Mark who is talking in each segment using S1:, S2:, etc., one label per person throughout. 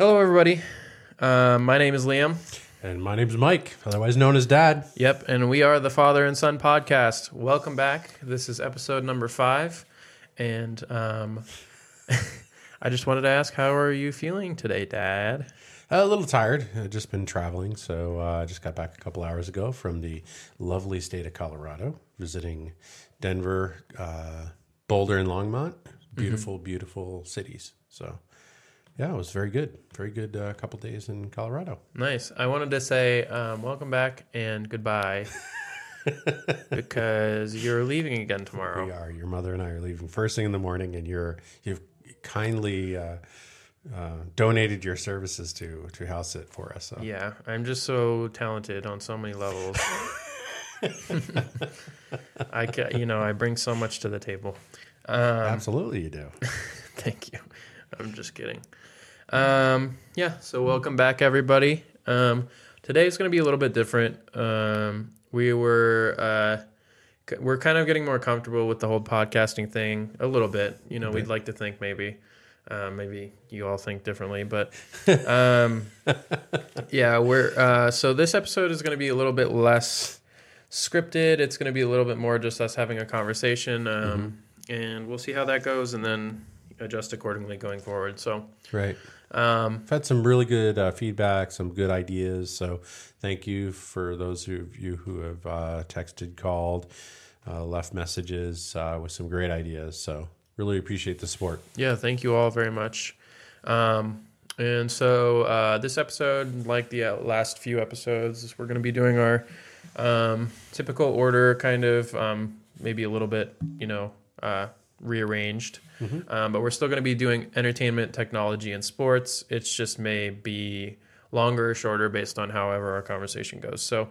S1: Hello, everybody. Uh, my name is Liam.
S2: And my name's Mike, otherwise known as Dad.
S1: Yep, and we are the Father and Son podcast. Welcome back. This is episode number five, and um, I just wanted to ask, how are you feeling today, Dad?
S2: A little tired. I've just been traveling, so uh, I just got back a couple hours ago from the lovely state of Colorado, visiting Denver, uh, Boulder, and Longmont. Beautiful, beautiful cities. So, yeah, it was very good. Very good uh, couple days in Colorado.
S1: Nice. I wanted to say um, welcome back and goodbye because you're leaving again tomorrow.
S2: We are. Your mother and I are leaving first thing in the morning, and you're you've kindly uh, uh, donated your services to to house it for us. So.
S1: Yeah, I'm just so talented on so many levels. I ca you know, I bring so much to the table. Um,
S2: Absolutely, you do.
S1: Thank you. I'm just kidding. Um, yeah, so welcome back, everybody. Um, today is going to be a little bit different. Um, we were uh, c- we're kind of getting more comfortable with the whole podcasting thing a little bit. You know, we'd like to think maybe. Uh, maybe you all think differently, but um, yeah, we're uh, so this episode is going to be a little bit less scripted. It's going to be a little bit more just us having a conversation, um, and we'll see how that goes, and then adjust accordingly going forward. So,
S2: Right.
S1: Um,
S2: I've had some really good uh, feedback, some good ideas. So thank you for those of you who have uh, texted, called, uh, left messages uh, with some great ideas. So really appreciate the support.
S1: yeah, thank you all very much. Um, and so uh, this episode, like the uh, last few episodes, we're going to be doing our um, typical order, kind of um, maybe a little bit, you know, rearranged. Um, but we're still going to be doing entertainment, technology, and sports. It's just may be longer or shorter based on however our conversation goes. So.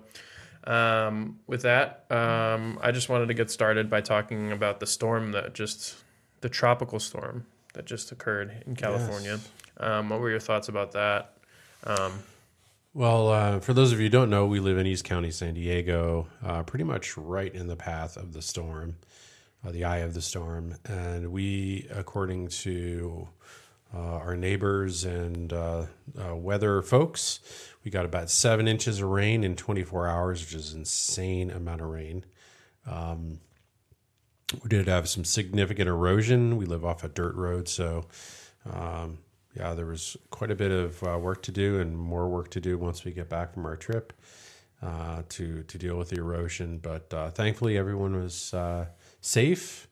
S1: Um, with that, um, I just wanted to get started by talking about the storm that just, the tropical storm that just occurred in California. Um, what were your thoughts about that? Um,
S2: Well, uh, for those of you who don't know, we live in East County, San Diego, uh, pretty much right in the path of the storm, uh, the eye of the storm. And we, according to uh, our neighbors and uh, uh, weather folks, we got about seven inches of rain in 24 hours, which is an insane amount of rain. Um, we did have some significant erosion. We live off a dirt road, so um, yeah, there was quite a bit of uh, work to do, and more work to do once we get back from our trip uh, to to deal with the erosion. But uh, thankfully, everyone was uh, safe,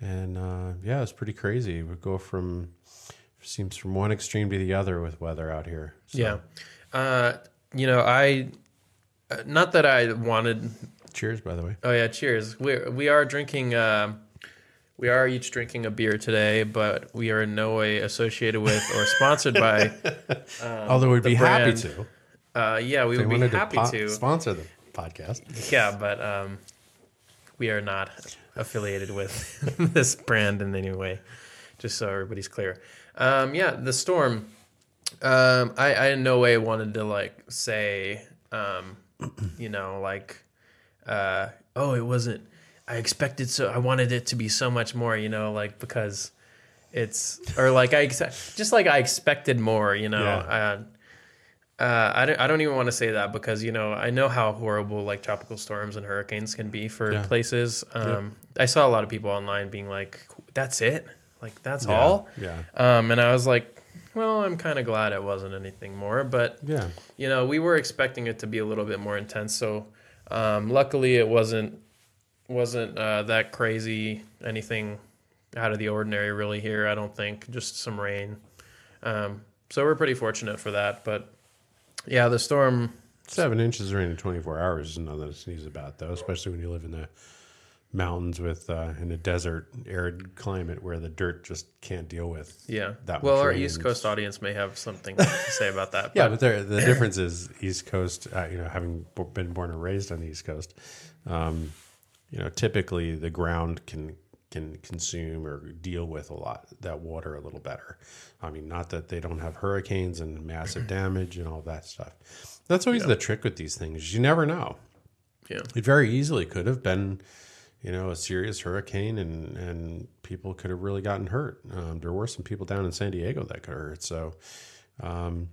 S2: and uh, yeah, it's pretty crazy. We go from seems from one extreme to the other with weather out here. So,
S1: Yeah. Uh, you know, I, uh, not that I wanted,
S2: Cheers, by the way.
S1: oh yeah, cheers. We we are drinking, um we are each drinking a beer today, but we are in no way associated with or sponsored by,
S2: Although we'd be happy to.
S1: uh, yeah, we
S2: They
S1: would be
S2: wanted to
S1: happy
S2: po-
S1: to.
S2: sponsor the podcast.
S1: Yeah, but um, we are not affiliated with this brand in any way, just so everybody's clear. Um, yeah, the storm. Um, I, I in no way wanted to like say, um, you know, like, uh, oh, it wasn't. I expected so. I wanted it to be so much more, you know, like because it's or like I just like I expected more, you know.
S2: Yeah.
S1: Uh, uh, I don't. I don't even want to say that because you know I know how horrible like tropical storms and hurricanes can be for
S2: Yeah.
S1: places. Um, I saw a lot of people online being like, "That's it? Like that's
S2: Yeah,
S1: all?"
S2: Yeah.
S1: Um, and I was like, "Well, I'm kind of glad it wasn't anything more." But
S2: Yeah.
S1: you know, we were expecting it to be a little bit more intense. So um, luckily, it wasn't wasn't uh, that crazy. Anything out of the ordinary, really. Here, I don't think. Just some rain. Um, so we're pretty fortunate for that. But yeah, the storm.
S2: Seven inches of rain in 24 hours is nothing to sneeze about, though, especially when you live in the mountains with uh, in a desert, arid climate where the dirt just can't deal with.
S1: Yeah.
S2: That
S1: well,
S2: much
S1: our East Coast audience may have something to say about that.
S2: Yeah, but there, the difference is East Coast. Uh, you know, having been born and raised on the East Coast, um, you know, typically the ground can can consume or deal with a lot that water a little better. I mean, not that they don't have hurricanes and massive damage and all that stuff. That's always the trick with these things. You never know.
S1: Yeah.
S2: It very easily could have been, you know, a serious hurricane, and and people could have really gotten hurt. Um, there were some people down in San Diego that got hurt. So, um,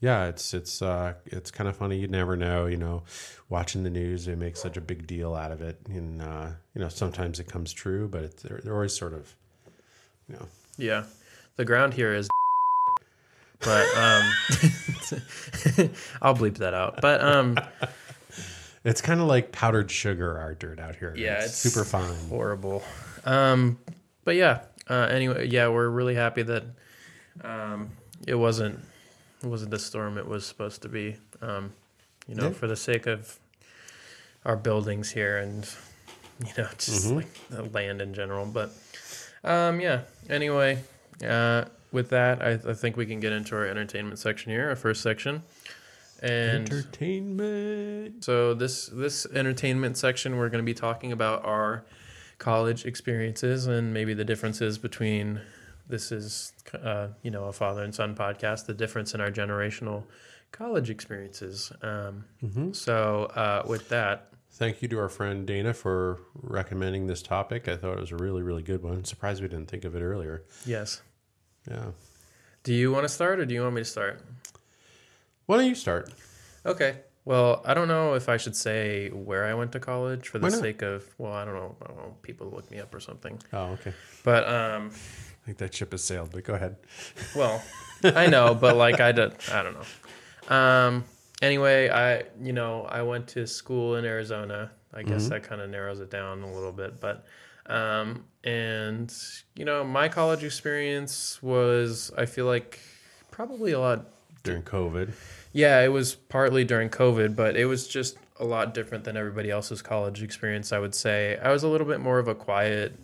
S2: yeah, it's it's uh, it's kind of funny. You never know, you know, watching the news, they make such a big deal out of it, and uh, you know, sometimes it comes true, but it's, they're, they're always sort of, you know,
S1: Yeah, the ground here is, but um, I'll bleep that out. But um,
S2: it's kind of like powdered sugar, our dirt out here.
S1: Yeah,
S2: it's,
S1: it's-
S2: super fine.
S1: horrible. Um, but yeah. Uh, anyway, yeah, we're really happy that um, it wasn't it wasn't the storm it was supposed to be. Um, you know,
S2: Yeah.
S1: for the sake of our buildings here and you know just
S2: Mhm.
S1: like the land in general. But um, yeah. Anyway, uh, with that, I, I think we can get into our entertainment section here, our first section. And
S2: Entertainment.
S1: so this this entertainment section, we're going to be talking about our college experiences and maybe the differences between this is uh, you know a father and son podcast, the difference in our generational college experiences. Um,
S2: hmm
S1: so uh, with that,
S2: Thank you to our friend Dana for recommending this topic. I thought it was a really, really good one. Surprised we didn't think of it earlier.
S1: yes.
S2: Yeah.
S1: Do you want to start or do you want me to start?
S2: Why don't you start?
S1: Okay. Well, I don't know if I should say where I went to college for the sake of well, I don't know, I don't know, people look me up or something.
S2: Oh, okay.
S1: But um,
S2: think that ship has sailed, but go ahead.
S1: Well, I know, but like I don't, I don't know. Um. Anyway, I you know I went to school in Arizona. I guess
S2: Mhm.
S1: that kind of narrows it down a little bit, but um, and you know my college experience was I feel like probably a lot.
S2: During COVID.
S1: Yeah, it was partly during COVID, but it was just a lot different than everybody else's college experience. I would say I was a little bit more of a quiet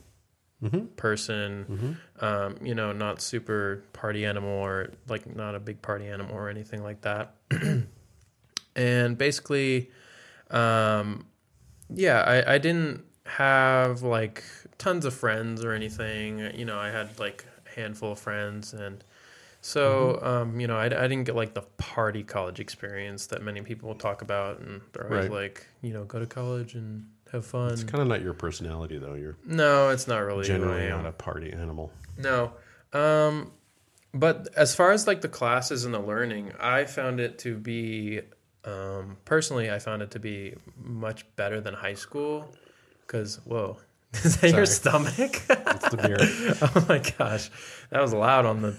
S2: Mm-hmm.
S1: person
S2: Mm-hmm.
S1: um, you know, not super party animal or like not a big party animal or anything like that. and basically, um, yeah, I, I didn't have like tons of friends or anything. You know, I had like a handful of friends and so, um, you know, I, I didn't get like the party college experience that many people talk about. And they're always
S2: Right.
S1: like, you know, go to college and have fun.
S2: It's kind of not your personality, though. You're
S1: no, it's not really
S2: generally not a party animal.
S1: No. Um but as far as like the classes and the learning, I found it to be um personally I found it to be much better than high school cuz whoa. Is that your stomach?
S2: It's the beer.
S1: oh my gosh. That was loud on the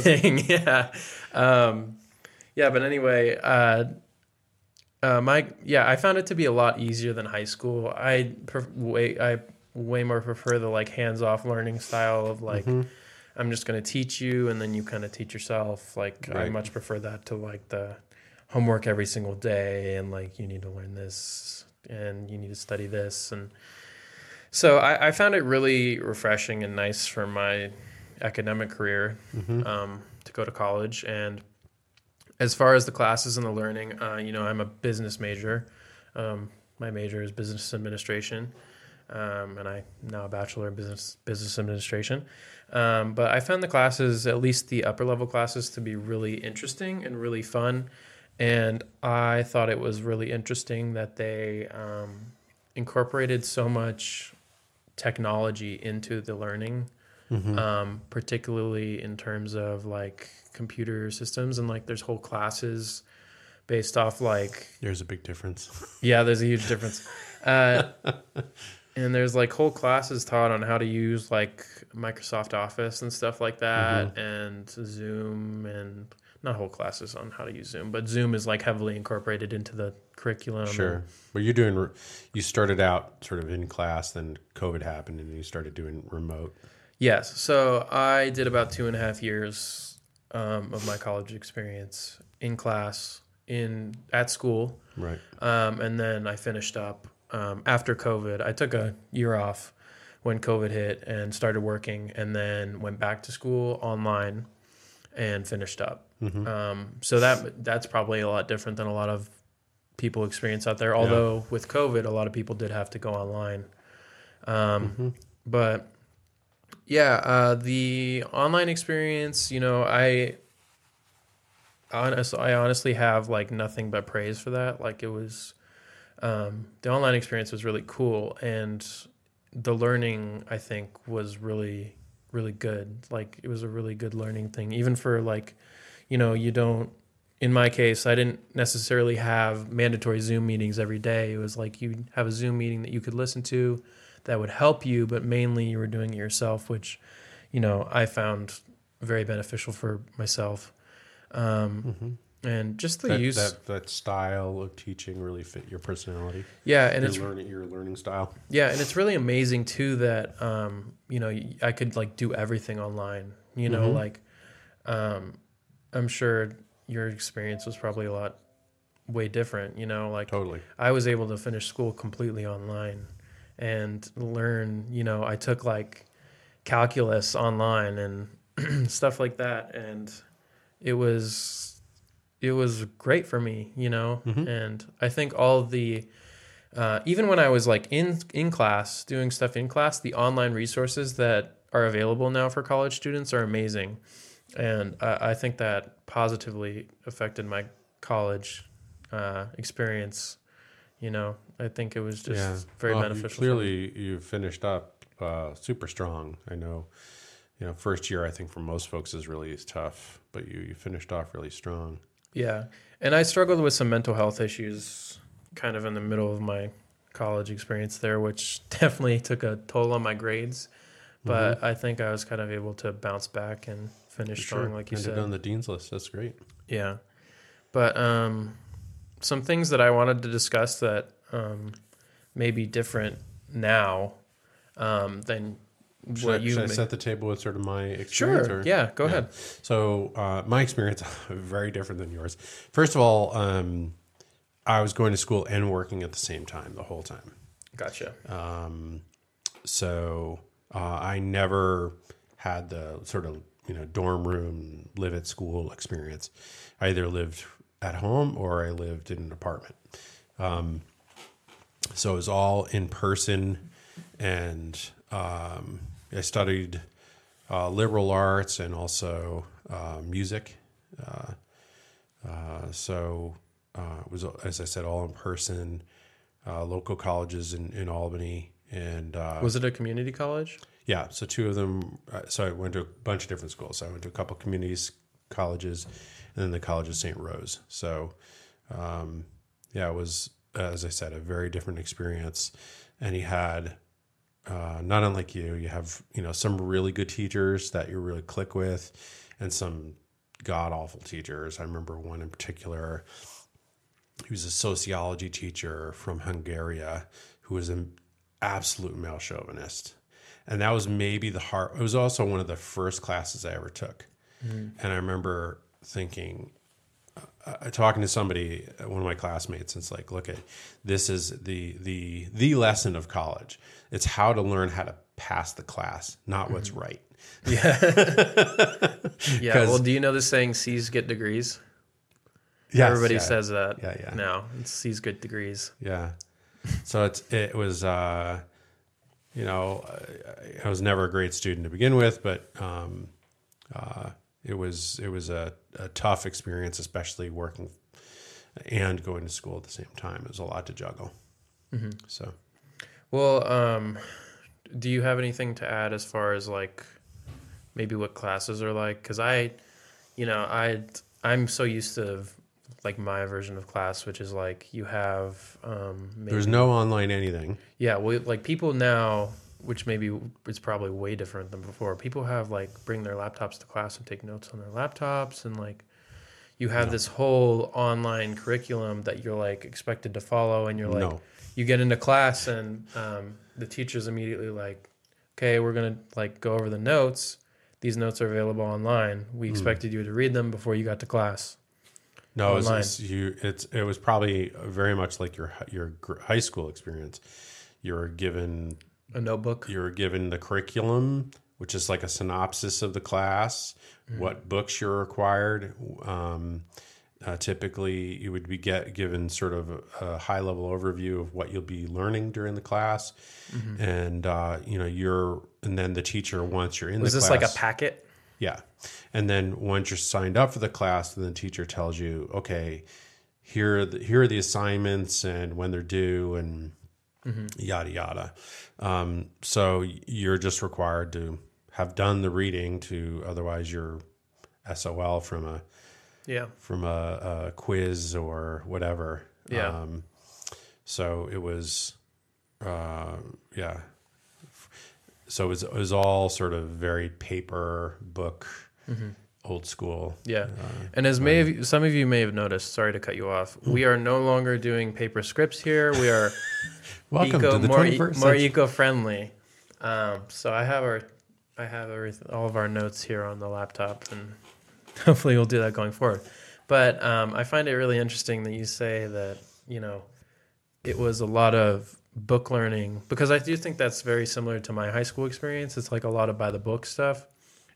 S1: thing. yeah. Um yeah, but anyway, uh uh, my yeah, I found it to be a lot easier than high school. I pref- way I way more prefer the like hands off learning style of like
S2: Mhm.
S1: I'm just going to teach you and then you kind of teach yourself. Like I much prefer that to like the homework every single day and like you need to learn this and you need to study this and so I, I found it really refreshing and nice for my academic career
S2: Mhm.
S1: um, to go to college. And as far as the classes and the learning, uh, you know, I'm a business major. Um, my major is business administration, um, and I now a bachelor in business business administration. Um, but I found the classes, at least the upper level classes, to be really interesting and really fun. And I thought it was really interesting that they um, incorporated so much technology into the learning
S2: Mhm.
S1: um, particularly in terms of like computer systems and like there's whole classes based off like
S2: There's a big difference.
S1: yeah there's a huge difference uh, and there's like whole classes taught on how to use like microsoft office and stuff like that and zoom and not whole classes on how to use zoom but zoom is like heavily incorporated into the curriculum
S2: Sure. But you're doing, you started out sort of in class, then COVID happened and you started doing remote.
S1: Yes. So I did about two and a half years um, of my college experience in class in at school,
S2: Right.
S1: um, and then I finished up um, after COVID. I took a year off when COVID hit and started working, and then went back to school online and finished up.
S2: Mhm.
S1: Um, so that that's probably a lot different than a lot of people experience out there. Although with COVID, a lot of people did have to go online. Um,
S2: Mhm.
S1: but yeah, uh, the online experience, you know, I honest, I honestly have like nothing but praise for that. Like it was, um, the online experience was really cool, and the learning I think was really, really good. Like it was a really good learning thing, even for like, you know, you don't. In my case, I didn't necessarily have mandatory Zoom meetings every day. It was like you have a Zoom meeting that you could listen to that would help you, but mainly you were doing it yourself, which, you know, I found very beneficial for myself. Um, And just the
S2: That,
S1: use,
S2: that that style of teaching really fit your personality.
S1: yeah, and
S2: your
S1: it's
S2: learning your learning style.
S1: Yeah, and it's really amazing too that um, you know I could like do everything online. You know,
S2: Mhm.
S1: like um, I'm sure your experience was probably a lot way different. You know, like
S2: Totally.
S1: I was able to finish school completely online and learn. You know, I took like calculus online and stuff like that, and it was it was great for me. You know,
S2: Mhm.
S1: and I think all the uh, even when I was like in in class doing stuff in class, the online resources that are available now for college students are amazing, and I, I think that positively affected my college uh, experience. You know, I think it was just
S2: yeah.
S1: very
S2: Well,
S1: beneficial. me.
S2: clearly, you finished up uh, super strong. I know. You know, first year I think for most folks is really tough, but you you finished off really strong.
S1: Yeah. And I struggled with some mental health issues kind of in the middle of my college experience there, which definitely took a toll on my grades. But I think I was kind of able to bounce back and finish
S2: For
S1: strong, like you
S2: Ended
S1: said.
S2: on the dean's list. That's great.
S1: Yeah. But um, some things that I wanted to discuss that um, may be different now um, than
S2: Should,
S1: what
S2: I,
S1: you
S2: should I set the table with sort of my experience?
S1: Sure.
S2: or-
S1: Yeah, go
S2: Yeah.
S1: ahead.
S2: So uh, my experience very different than yours. First of all, um, I was going to school and working at the same time the whole time.
S1: Gotcha.
S2: Um, so uh, I never had the sort of you know dorm room live at school experience. I either lived at home or I lived in an apartment. Um, so it was all in person, and um, I studied uh, liberal arts and also uh, music. Uh, uh, so uh, it was, as I said, all in person. Uh, local colleges in, in Albany, and uh,
S1: Was it a community college?
S2: yeah, so two of them. Uh, so I went to a bunch of different schools. So I went to a couple communities colleges, and then the College of St. Rose. So, um, yeah, it was as I said a very different experience. And he had, uh, not unlike you, you have you know some really good teachers that you really click with, and some god awful teachers. I remember one in particular. He was a sociology teacher from Hungary who was an absolute male chauvinist and that was maybe the hard it was also one of the first classes i ever took and i remember thinking uh, talking to somebody uh, one of my classmates and it's like look at this is the the the lesson of college it's how to learn how to pass the class not what's right
S1: Yeah.
S2: yeah.
S1: Well, do you know the saying "C's get degrees"?
S2: Yes,
S1: Everybody
S2: yeah.
S1: says that.
S2: Yeah, yeah.
S1: Now it's C's get degrees.
S2: Yeah. So it's it was uh, you know I was never a great student to begin with, but um, uh, it was it was a, a tough experience, especially working and going to school at the same time. It was a lot to juggle. So
S1: Well, um, do you have anything to add as far as like maybe what classes are like? Because I, you know, I I'm so used to like my version of class, which is like you have um, maybe,
S2: there's no online anything.
S1: yeah, well, like people now, which maybe it's probably way different than before. People have like bring their laptops to class and take notes on their laptops, and like you have this whole online curriculum that you're like expected to follow, and you're like
S2: No.
S1: you get into class, and um, the teacher's immediately like, okay, we're gonna like go over the notes. These notes are available online. We expected you to read them before you got to class.
S2: No, it was, it's, you, it's it was probably very much like your your high school experience. You're given
S1: A notebook.
S2: you're given the curriculum, which is like a synopsis of the class, what books you're required. Um, uh, typically, you would be get given sort of a, a high level overview of what you'll be learning during the class, and uh, you know you're, and then the teacher once you're in
S1: Was this
S2: class,
S1: like a packet?
S2: yeah. And then once you're signed up for the class, then the teacher tells you, okay, here are the, here are the assignments and when they're due and yada yada. Um, so you're just required to have done the reading to otherwise you're SOL from a
S1: Yeah.
S2: from a, a quiz or whatever.
S1: Yeah.
S2: Um, so it was, uh, yeah. So it was, it was all sort of very paper book, old school.
S1: Yeah. And as may have, some of you may have noticed, sorry to cut you off, we are no longer doing paper scripts here. We are
S2: Welcome
S1: eco,
S2: to the
S1: more, e-
S2: 21st
S1: more eco-friendly. Um, so I have our I have all of our notes here on the laptop, and hopefully we'll do that going forward. But um, I find it really interesting that you say that you know it was a lot of book learning because I do think that's very similar to my high school experience. It's like a lot of by the book stuff,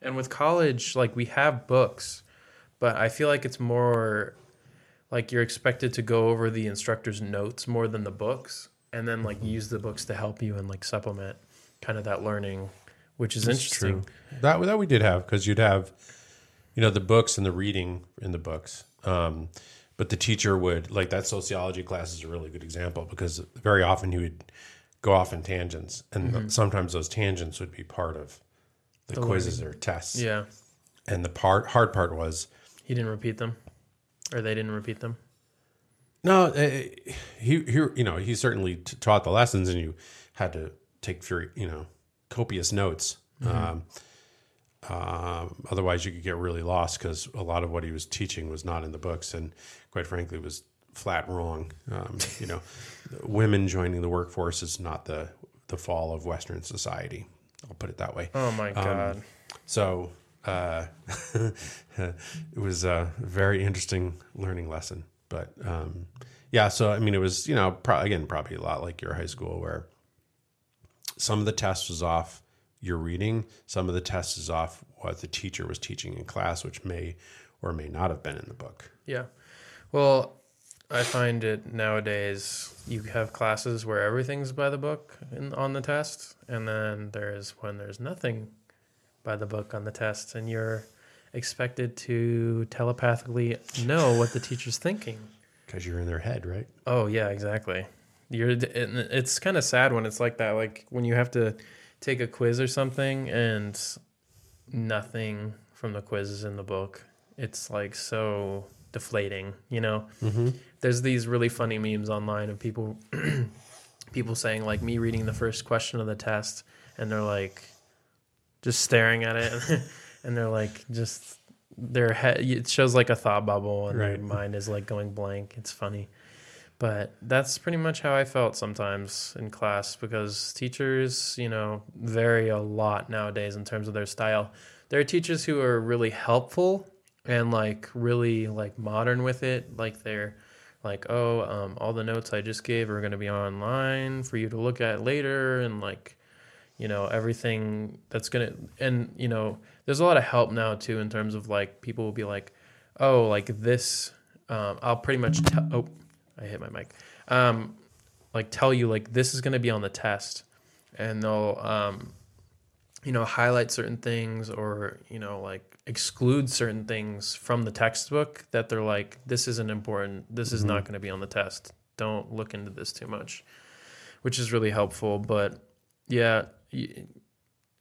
S1: and with college, like we have books, but I feel like it's more like you're expected to go over the instructor's notes more than the books and then like use the books to help you and like supplement kind of that learning which is
S2: It's
S1: interesting
S2: true. That that we did have because you'd have, you know, the books and the reading in the books. Um, but the teacher would like that sociology class is a really good example because very often he would go off in tangents, and
S1: Mm-hmm.
S2: sometimes those tangents would be part of the, quizzes or tests.
S1: yeah
S2: And the part hard part was
S1: he didn't repeat them or they didn't repeat them
S2: no, uh, he he you know he certainly t- taught the lessons, and you had to take very you know copious notes. Um, um, otherwise, you could get really lost because a lot of what he was teaching was not in the books, and quite frankly, was flat wrong. Um, you know, women joining the workforce is not the the fall of Western society. I'll put it that way.
S1: oh my god
S2: So uh, it was a very interesting learning lesson. But um, yeah, so I mean, it was you know pro- again probably a lot like your high school where some of the test was off your reading, some of the test is off what the teacher was teaching in class, which may or may not have been in the book.
S1: yeah well i find it nowadays you have classes where everything's by the book in, on the test and then there's when there's nothing by the book on the test and you're expected to telepathically know what the teacher's thinking
S2: Because you're in their head, right?
S1: Oh yeah, exactly. You're it's kind of sad when it's like that. Like when you have to take a quiz or something and nothing from the quiz is in the book. It's like so deflating, you know.
S2: Mm-hmm.
S1: There's these really funny memes online of people people saying like me reading the first question of the test and they're like just staring at it. And they're like just their head it shows like a thought bubble and their mind is like going blank. It's funny. But that's pretty much how i felt sometimes in class because teachers you know vary a lot nowadays in terms of their style. There are teachers who are really helpful and like really like modern with it like they're like oh um, all the notes i just gave are going to be online for you to look at later and like you know everything that's gonna and you know there's a lot of help now too in terms of like people will be like oh like this um, i'll pretty much tell oh i hit my mic. Um, like tell you like this is gonna be on the test and they'll um, you know highlight certain things or you know like exclude certain things from the textbook that they're like this isn't important this is not going to be on the test don't look into this too much which is really helpful but yeah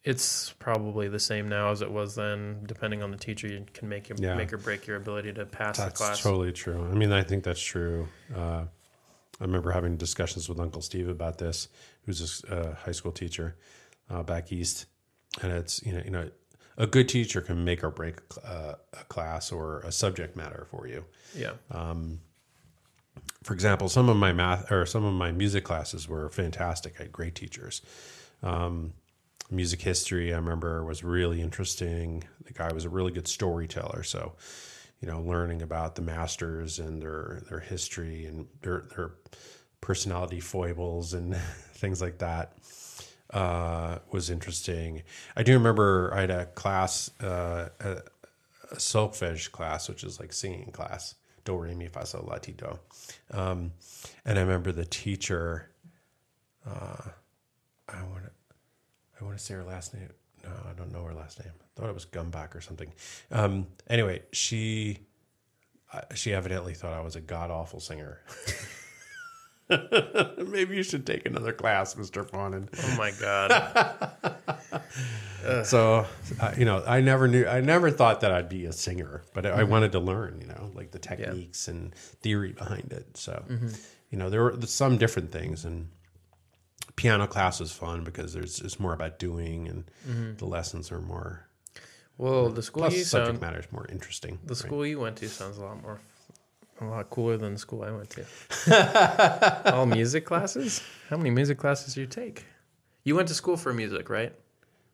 S1: it's probably the same now as it was then depending on the teacher you can make you
S2: Yeah.
S1: make or break your ability to pass the
S2: That's
S1: class
S2: totally true. I mean, I think that's true. Uh, I remember having discussions with Uncle Steve about this, who's a uh, high school teacher uh, back east, and it's you know you know a good teacher can make or break uh, a class or a subject matter for you.
S1: yeah
S2: For example, some of my math or some of my music classes were fantastic. I had great teachers. Um, music history, I remember, was really interesting. The guy was a really good storyteller. So, you know, learning about the masters and their their history and their their personality foibles and things like that uh, was interesting. I do remember I had a class, uh, a, a solfege class, which is like singing class, do re mi fa sol la ti do, um, and I remember the teacher. Uh, I want to, I want to say her last name. No, I don't know her last name. I thought it was Gumbach or something. Um, anyway, she, she evidently thought I was a god awful singer. Maybe you should take another class, Mr. Fawnin.
S1: Oh my god.
S2: So, uh, you know, I never knew, I never thought that I'd be a singer, but I mm-hmm. wanted to learn, you know, like the techniques and theory behind it. So, mm-hmm. you know, there were some different things, and piano class was fun because there's it's more about doing, and mm-hmm. the lessons are more.
S1: Well, the mm, school
S2: Plus,
S1: you
S2: subject
S1: sound,
S2: matter is more interesting.
S1: the
S2: right?
S1: school you went to sounds a lot more, a lot cooler than the school I went to. All music classes? How many music classes do you take? You went to school for music, right?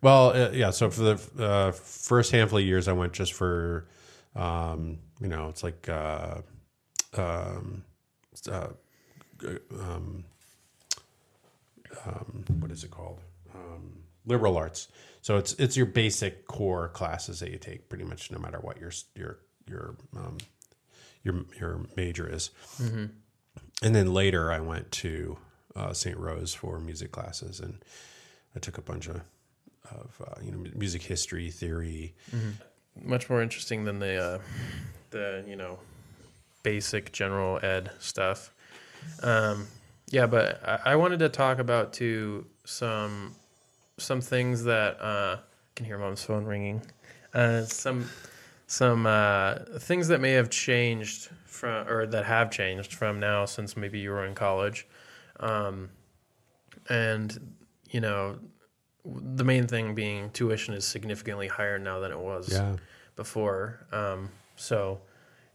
S2: Well, uh, yeah. So for the uh, first handful of years, I went just for, um, you know, it's like, uh, um, uh, um, um, what is it called? Um, liberal arts. So it's it's your basic core classes that you take, pretty much no matter what your your your um, your your major is. And then later, I went to uh, St. Rose for music classes, and I took a bunch of of uh, you know music history, theory.
S1: Much more interesting than the, uh, the you know, basic general ed stuff. Um, yeah, but I, I wanted to talk about too some some things that uh, I can hear mom's phone ringing. Uh, some some uh, things that may have changed from or that have changed from now since maybe you were in college, um, and you know the main thing being tuition is significantly higher now than it was
S2: Yeah,
S1: before. Um, so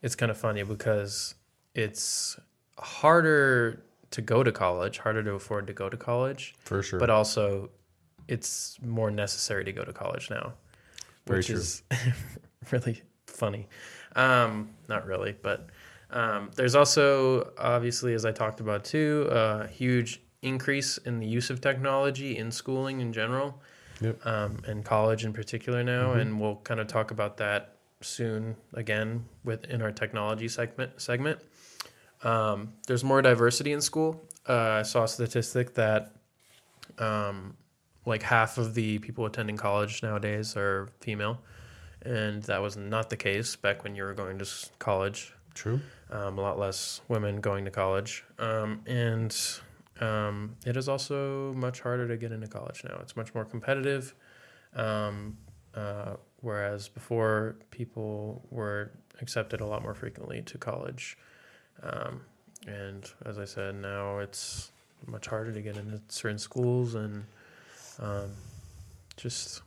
S1: it's kind of funny because it's harder to go to college, harder to afford to go to college,
S2: for sure.
S1: but also it's more necessary to go to college now,
S2: Very
S1: which
S2: true.
S1: is really funny. Um, not really, but um, there's also obviously, as I talked about too, a huge increase in the use of technology in schooling in general,
S2: Yep.
S1: um, and college in particular now,
S2: Mm-hmm.
S1: and we'll kind of talk about that soon again within our technology segment segment. Um, there's more diversity in school. Uh, I saw a statistic that um, like half of the people attending college nowadays are female, and that was not the case back when you were going to college.
S2: True.
S1: Um, a lot less women going to college, um, and um, it is also much harder to get into college now. It's much more competitive. Um, uh, whereas before, people were accepted a lot more frequently to college. Um, and as I said, now it's much harder to get into certain schools and um, just,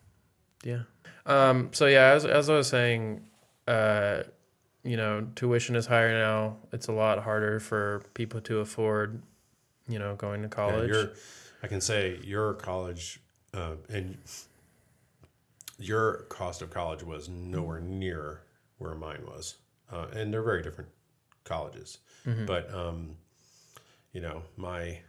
S1: yeah. Um, so, yeah, as, as I was saying, uh, you know, tuition is higher now. It's a lot harder for people to afford, you know, going to
S2: Yeah,
S1: college.
S2: your, I can say your college uh, and your cost of college was nowhere near where mine was, uh, and they're very different colleges.
S1: Mm-hmm.
S2: But um, you know, my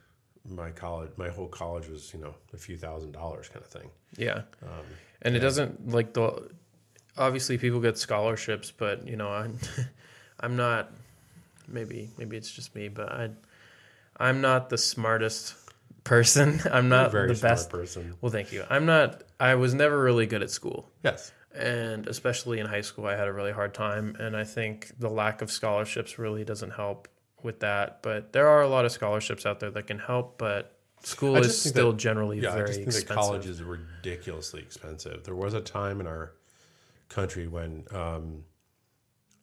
S2: my college, my whole college was you know a few thousand dollars kind of thing.
S1: Yeah.
S2: Um,
S1: and it doesn't like the obviously people get scholarships but you know i'm i'm not maybe maybe it's just me but i i'm not the smartest person i'm not
S2: very
S1: the
S2: smart
S1: best
S2: person.
S1: well thank you i'm not i was never really good at school
S2: Yes.
S1: and especially in high school i had a really hard time and i think the lack of scholarships really doesn't help with that but there are a lot of scholarships out there that can help but school is still
S2: that-
S1: generally
S2: Yeah, I
S1: very
S2: just think
S1: expensive
S2: that college is ridiculously expensive. There was a time in our country when um,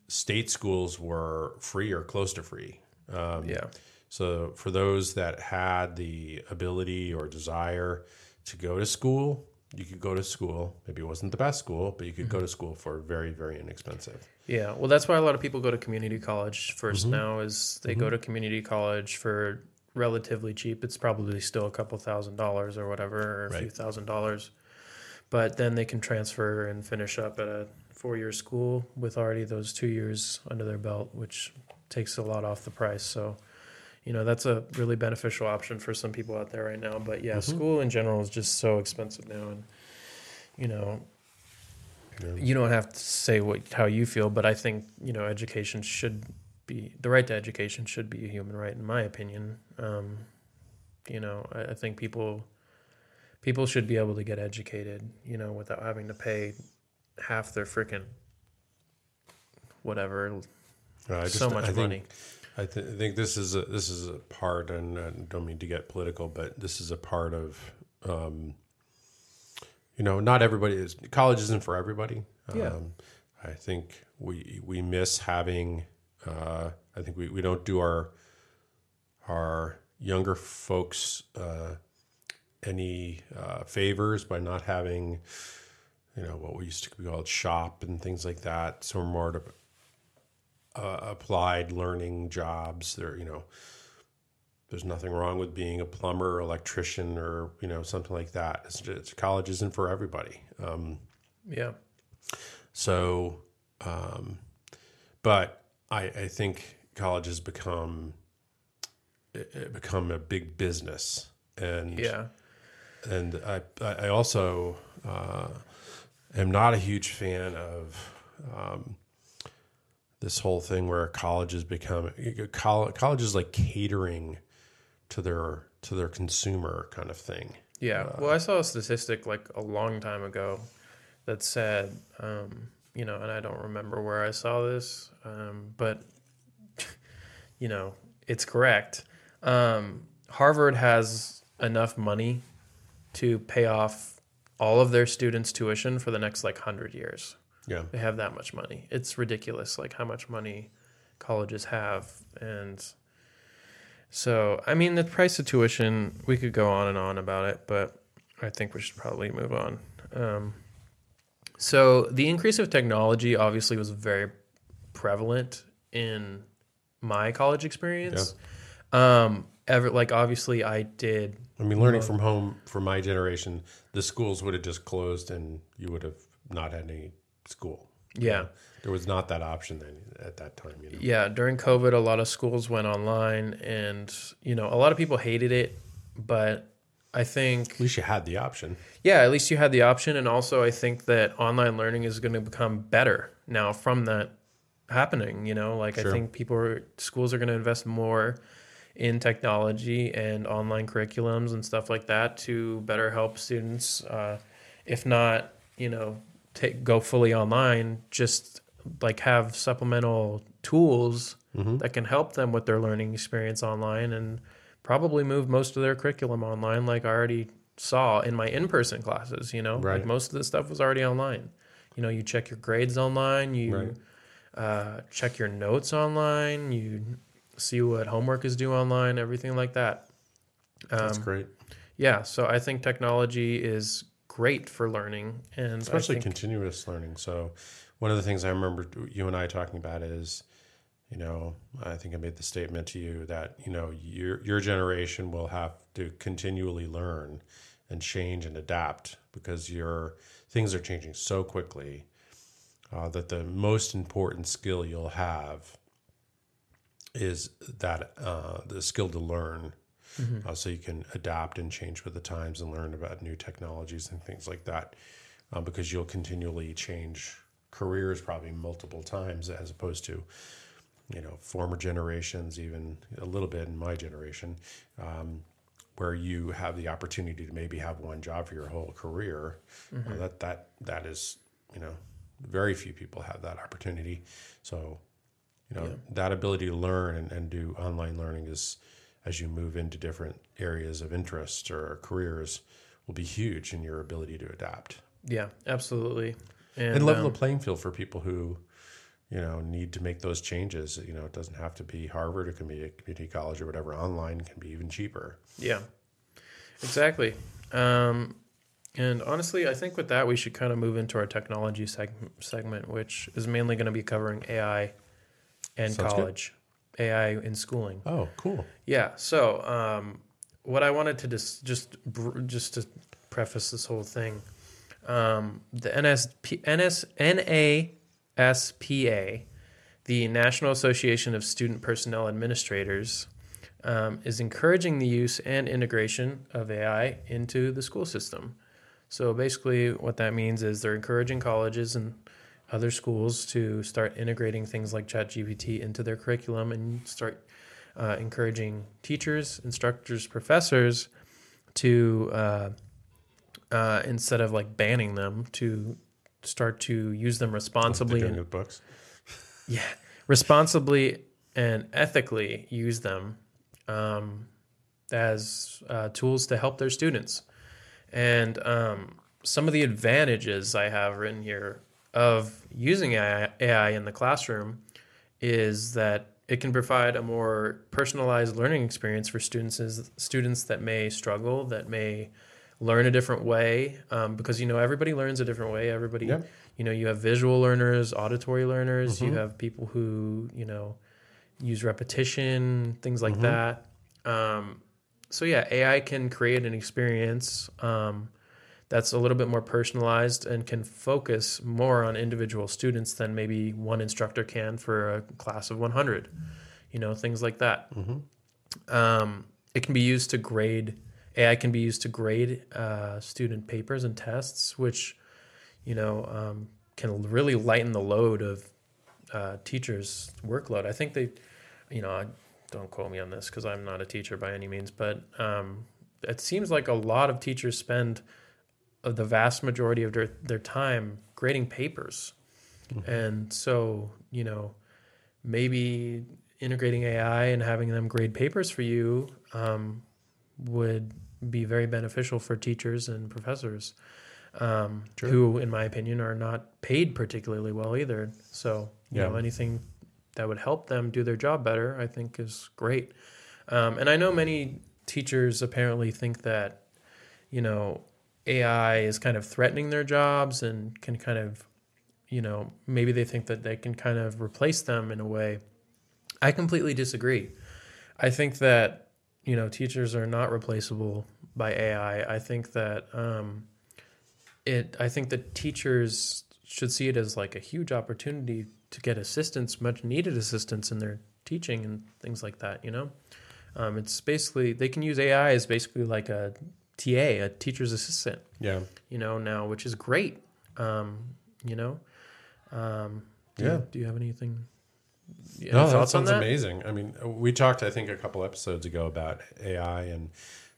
S2: state schools were free or close to free. Um,
S1: yeah
S2: So for those that had the ability or desire to go to school, you could go to school. Maybe it wasn't the best school, but you could
S1: Mm-hmm.
S2: go to school for very, very inexpensive.
S1: Yeah, well, that's why a lot of people go to community college 1st
S2: Mm-hmm.
S1: now. Is they go to community college for relatively cheap. It's probably still a couple thousand dollars or whatever, or a few thousand dollars. But then they can transfer and finish up at a four-year school with already those two years under their belt, which takes a lot off the price. So, you know, that's a really beneficial option for some people out there right now. But yeah,
S2: Mm-hmm.
S1: school in general is just so expensive now, and you know,
S2: Yeah.
S1: you don't have to say what how you feel, but I think you know education should be the right to education should be a human right, in my opinion. Um, you know, I, I think people people should be able to get educated, you know, without having to pay half their freaking whatever
S2: Uh, just,
S1: so much
S2: I think,
S1: money.
S2: I, th- I think this is a, this is a part, and I don't mean to get political, but this is a part of, um, you know, not everybody is college isn't for everybody.
S1: Yeah.
S2: Um, I think we we miss having. Uh, I think we, we don't do our our younger folks uh, any uh, favors by not having, you know, what we used to be called shop and things like that. So more to uh, applied learning jobs. There, you know, there's nothing wrong with being a plumber, or electrician, or you know something like that. It's, it's college isn't for everybody. Um,
S1: Yeah.
S2: so, um, but I, I think college has become become a big business, and
S1: Yeah.
S2: and I I also uh, am not a huge fan of um, this whole thing where colleges become college, college is like catering to their to their consumer kind of thing.
S1: Yeah. well, I saw a statistic like a long time ago that said, um, you know, and I don't remember where I saw this, um, but, you know, it's correct. Um, Harvard has enough money to pay off all of their students' tuition for the next like 100 years.
S2: Yeah,
S1: They have that much money. It's ridiculous, like how much money colleges have. And so, I mean, the price of tuition, we could go on and on about it, but I think we should probably move on. Um, so, the increase of technology obviously was very prevalent in my college experience. Um, ever like obviously I did
S2: I mean, learning from home for my generation, the schools would have just closed, and you would have not had any school.
S1: yeah.
S2: There was not that option then at that time. You know,
S1: Yeah, during COVID, a lot of schools went online, and you know, a lot of people hated it. But I think,
S2: at least you had the option.
S1: yeah, at least you had the option, and also I think that online learning is going to become better now from that happening. You know, like
S2: Sure.
S1: I think people, are, schools are going to invest more in technology and online curriculums and stuff like that to better help students. Uh, if not, you know, take go fully online, just like have supplemental tools that can help them with their learning experience online and probably move most of their curriculum online like I already saw in my in-person classes, you know.
S2: Right.
S1: Like most of the stuff was already online. You know, you check your grades online, you
S2: Right.
S1: uh, check your notes online, you see what homework is due online, everything like that.
S2: That's
S1: Um,
S2: great,
S1: yeah, so I think technology is great for learning and
S2: especially continuous learning. So, one of the things I remember you and I talking about is, you know, I think I made the statement to you that you know your your generation will have to continually learn and change and adapt because your things are changing so quickly uh, that the most important skill you'll have is that uh, the skill to learn. Uh, so you can adapt and change with the times and learn about new technologies and things like that uh, because you'll continually change careers probably multiple times as opposed to you know former generations even a little bit in my generation um, where you have the opportunity to maybe have one job for your whole career. Uh, that that that is you know very few people have that opportunity. So you know that ability to learn and, and do online learning is as you move into different areas of interest or careers will be huge in your ability to adapt.
S1: Yeah, absolutely. And,
S2: and level
S1: um,
S2: the playing field for people who you know need to make those changes you know it doesn't have to be harvard it can be a community college or whatever online can be even cheaper
S1: Yeah, exactly. Um, and honestly, I think with that, we should kind of move into our technology seg- segment, which is mainly going to be covering AI and
S2: Sounds good.
S1: college, AI in schooling.
S2: oh cool
S1: Yeah. So, um, what I wanted to dis- just br- just to preface this whole thing, um, the NSP, NS, NASPA, the National Association of Student Personnel Administrators, um, is encouraging the use and integration of AI into the school system. So basically, what that means is they're encouraging colleges and other schools to start integrating things like ChatGPT into their curriculum and start uh, encouraging teachers, instructors, professors to uh, uh, instead of like banning them to start to use them responsibly and
S2: with books
S1: yeah responsibly and ethically use them um, as uh, tools to help their students. And um, some of the advantages I have written here of using AI, AI in the classroom is that it can provide a more personalized learning experience for students students that may struggle, that may learn a different way, um, because you know everybody learns a different way. Everybody,
S2: Yep.
S1: you know, you have visual learners, auditory learners. You
S2: Mhm.
S1: have people who you know use repetition, things like
S2: Mhm.
S1: that. Um, so yeah, AI can create an experience um, that's a little bit more personalized and can focus more on individual students than maybe one instructor can for a class of 100. You know, things like that.
S2: Mhm.
S1: Um, it can be used to grade. AI can be used to grade uh, student papers and tests, which you know um, can really lighten the load of uh, teachers' workload. I think they, you know, I, don't quote me on this because I'm not a teacher by any means, but um, it seems like a lot of teachers spend the vast majority of their, their time grading papers. And so, you know, maybe integrating AI and having them grade papers for you um, would be very beneficial for teachers and professors um,
S2: Sure.
S1: who, in my opinion, are not paid particularly well either. So, you
S2: Yeah.
S1: know, anything that would help them do their job better, I think is great. Um, and I know many teachers apparently think that, you know, AI is kind of threatening their jobs and can kind of, you know, maybe they think that they can kind of replace them in a way. I completely disagree. I think that, you know, teachers are not replaceable by AI. I think that um, it, I think that teachers should see it as like a huge opportunity to get assistance, much needed assistance in their teaching and things like that, you know? Um, it's basically, they can use AI as basically like a TA, a teacher's assistant,
S2: Yeah.
S1: you know, now, which is great. Um, you know, um, do
S2: Yeah.
S1: You, do you have anything? Any
S2: no, that sounds
S1: that?
S2: amazing. I mean, we talked, I think, a couple episodes ago about AI and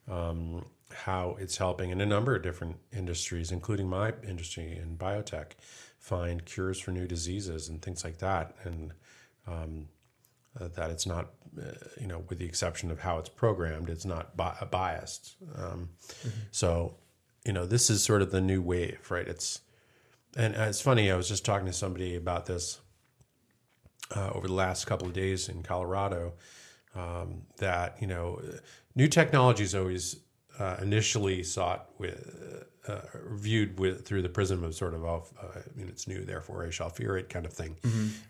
S2: um, how it's helping in a number of different industries, including my industry in biotech, find cures for new diseases and things like that. And um, uh, that it's not, uh, you know, with the exception of how it's programmed, it's not bi- biased. Um, So, you know, this is sort of the new wave, right? It's and uh, it's funny. I was just talking to somebody about this uh, over the last couple of days in Colorado. Um, that you know, new technology is always uh, initially sought with uh, viewed with through the prism of sort of, oh, uh, I mean, it's new, therefore I shall fear it, kind of thing.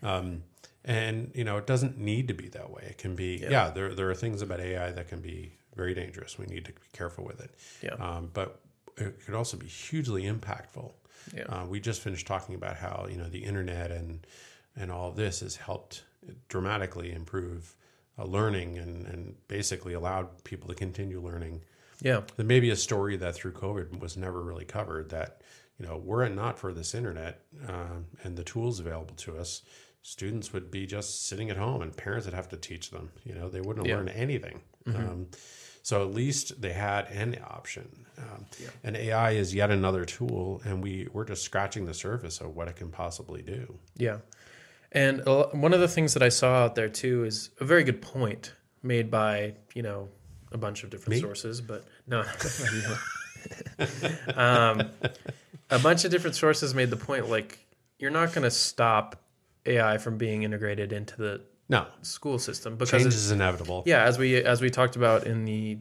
S2: Um, and you know, it doesn't need to be that way. It can be, yeah. there there are things about AI that can be very dangerous. We need to be careful with it.
S1: Yeah.
S2: Um, but it could also be hugely impactful.
S1: Yeah.
S2: Uh, we just finished talking about how you know the internet and and all of this has helped dramatically improve uh, learning and and basically allowed people to continue learning.
S1: Yeah.
S2: There may be a story that through COVID was never really covered that you know were it not for this internet um, and the tools available to us, students would be just sitting at home and parents would have to teach them. You know they wouldn't
S1: Yeah.
S2: learn anything. Um, so at least they had an option. Um, And AI is yet another tool, and we we're just scratching the surface of what it can possibly do.
S1: Yeah. And one of the things that I saw out there too is a very good point made by, you know, a bunch of different
S2: Me?
S1: sources, but no. um, a bunch of different sources made the point like you're not going to stop AI from being integrated into the
S2: No,
S1: school system because
S2: change is inevitable.
S1: yeah, as we as we talked about in the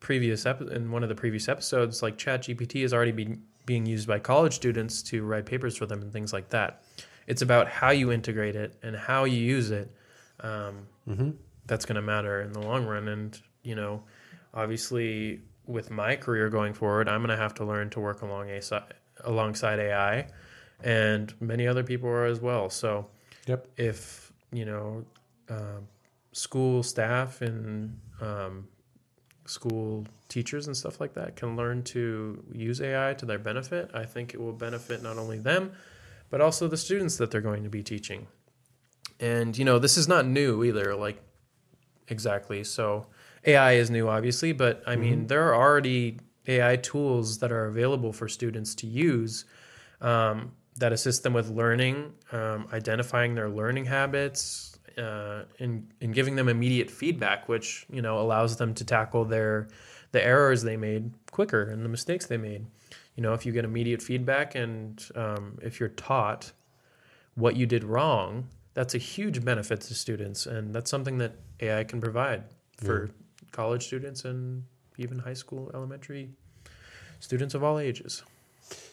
S1: previous epi- in one of the previous episodes, like ChatGPT is already being being used by college students to write papers for them and things like that. It's about how you integrate it and how you use it. Um,
S2: Mm-hmm.
S1: That's going to matter in the long run. And you know, obviously, with my career going forward, I'm going to have to learn to work along a alongside AI, and many other people are as well. So
S2: Yep.
S1: if you know um school staff and um, school teachers and stuff like that can learn to use AI to their benefit, I think it will benefit not only them, but also the students that they're going to be teaching. And you know, this is not new either. Like exactly. So AI is new, obviously, but I mean, there are already AI tools that are available for students to use um, that assist them with learning, um, identifying their learning habits, uh, in in giving them immediate feedback, which you know allows them to tackle their the errors they made quicker and the mistakes they made. You know, if you get immediate feedback and um, if you're taught what you did wrong, that's a huge benefit to students, and that's something that AI can provide for college students and even high school, elementary students of all ages.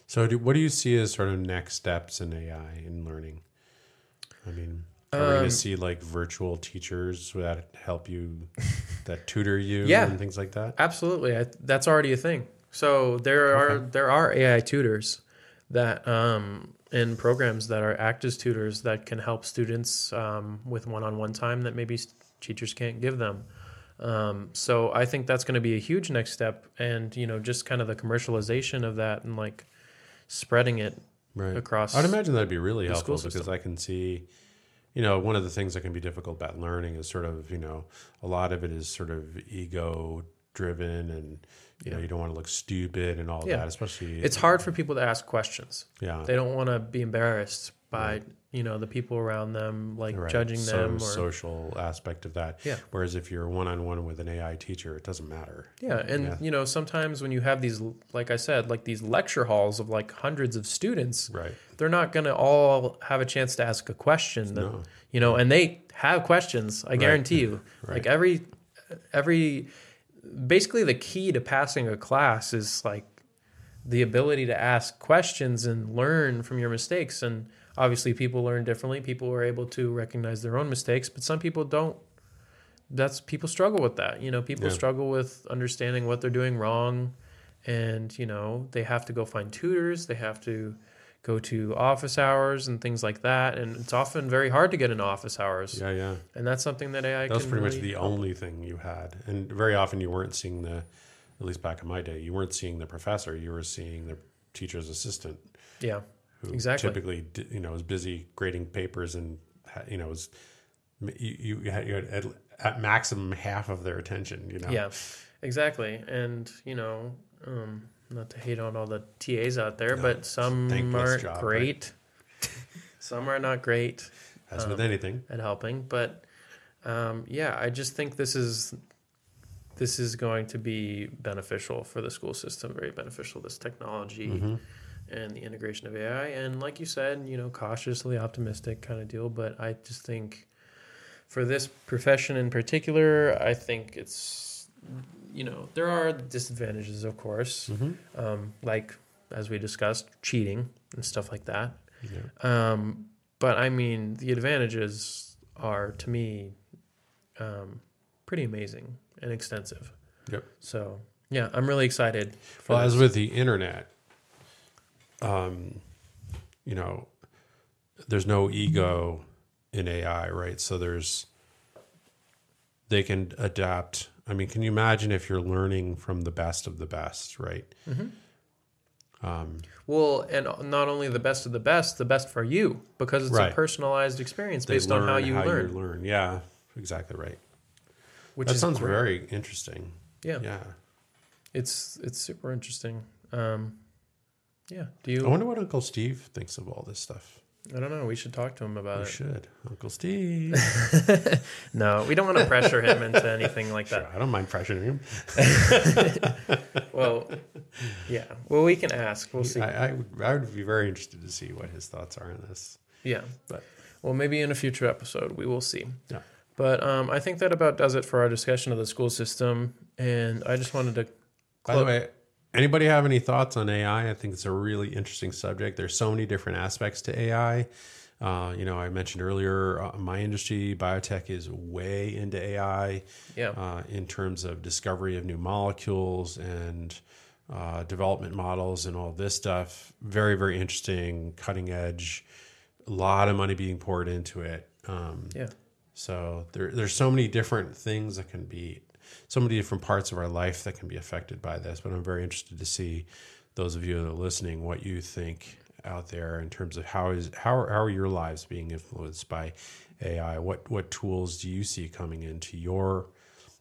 S2: So, do, what do you see as sort of next steps in AI in learning? I mean, are we going
S1: Um,
S2: to see like virtual teachers that help you, that tutor you,
S1: Yeah.
S2: and things like that?
S1: Absolutely, I, that's already a thing. So there are there are AI tutors that um, in programs that are act as tutors that can help students um, with one-on-one time that maybe teachers can't give them. Um, so I think that's going to be a huge next step, and you know, just kind of the commercialization of that and like spreading it
S2: Right.
S1: across.
S2: I'd imagine that'd be really helpful because
S1: system.
S2: I can see, you know, one of the things that can be difficult about learning is sort of, you know, a lot of it is sort of ego driven and, you know, you don't want to look stupid and all
S1: Yeah.
S2: that, especially.
S1: It's hard for people to ask questions.
S2: Yeah.
S1: They don't want to be embarrassed by you know the people around them, like
S2: Right.
S1: judging
S2: So
S1: them or
S2: social aspect of that.
S1: Yeah.
S2: Whereas if you're one on one with an AI teacher, it doesn't matter.
S1: Yeah, and
S2: Yeah.
S1: you know, sometimes when you have these, like I said, like these lecture halls of like hundreds of students,
S2: Right.
S1: they're not going to all have a chance to ask a question. that-
S2: No.
S1: You know, and they have questions. I guarantee you.
S2: Right.
S1: Like every, every, basically the key to passing a class is like the ability to ask questions and learn from your mistakes. And obviously, people learn differently. People are able to recognize their own mistakes, but some people don't. That's people struggle with that. You know, people
S2: Yeah.
S1: struggle with understanding what they're doing wrong, and you know they have to go find tutors. They have to go to office hours and things like that. And it's often very hard to get into office hours,
S2: Yeah. Yeah.
S1: and that's something that AI
S2: That was pretty much the only thing you had. And very often you weren't seeing the, at least back in my day, you weren't seeing the professor, you were seeing the teacher's assistant.
S1: Yeah,
S2: who
S1: Exactly.
S2: typically you know was busy grading papers and you know was you you had, you had at, at maximum half of their attention you know
S1: Yeah, exactly. And you know, um, not to hate on all the TAs out there,
S2: No,
S1: but some aren't
S2: job, right?
S1: great. some are not great
S2: as
S1: Um,
S2: with anything
S1: at helping, but um, yeah, I just think this is this is going to be beneficial for the school system. Very beneficial. This technology.
S2: Mhm.
S1: And the integration of AI, and like you said, you know, cautiously optimistic kind of deal. But I just think for this profession in particular, I think it's, you know, there are disadvantages, of course,
S2: Mhm.
S1: um, like as we discussed, cheating and stuff like that.
S2: Yeah.
S1: Um, but I mean, the advantages are to me um, pretty amazing and extensive.
S2: Yep.
S1: So yeah, I'm really excited. For
S2: well
S1: this.
S2: as with the internet um you know there's no ego in ai right so there's they can adapt i mean can you imagine if you're learning from the best of the best right um
S1: Well, and not only the best of the best, the best for you because it's
S2: Right.
S1: a personalized experience
S2: they
S1: based on how
S2: learn
S1: you learn,
S2: yeah exactly right
S1: which
S2: that sounds
S1: great.
S2: very interesting
S1: yeah.
S2: yeah
S1: It's it's super interesting. Um, yeah. Do you?
S2: i
S1: you?
S2: wonder what uncle steve thinks of all this stuff
S1: I don't know. We should talk to him about it.
S2: we
S1: it.
S2: should uncle steve
S1: No, we don't want to pressure him into anything like
S2: Sure,
S1: that.
S2: i don't mind pressuring him
S1: Well, yeah. Well, we can ask. We'll see.
S2: I, I, would, I would be very interested to see what his thoughts are on this
S1: Yeah.
S2: But-
S1: well, maybe in a future episode we will see.
S2: Yeah.
S1: But um, I think that about does it for our discussion of the school system, and I just wanted to.
S2: By the way, anybody have any thoughts on AI? I think it's a really interesting subject. There's so many different aspects to AI. Uh, you know, I mentioned earlier, uh, my industry, biotech, is way into AI
S1: Yeah.
S2: uh, in terms of discovery of new molecules and uh, development models and all this stuff. Very, very interesting, cutting edge. A lot of money being poured into it. Um,
S1: Yeah.
S2: so there, there's so many different things that can be, so many different parts of our life that can be affected by this. But I'm very interested to see those of you that are listening what you think out there in terms of how is how are, how are your lives being influenced by AI? What what tools do you see coming into your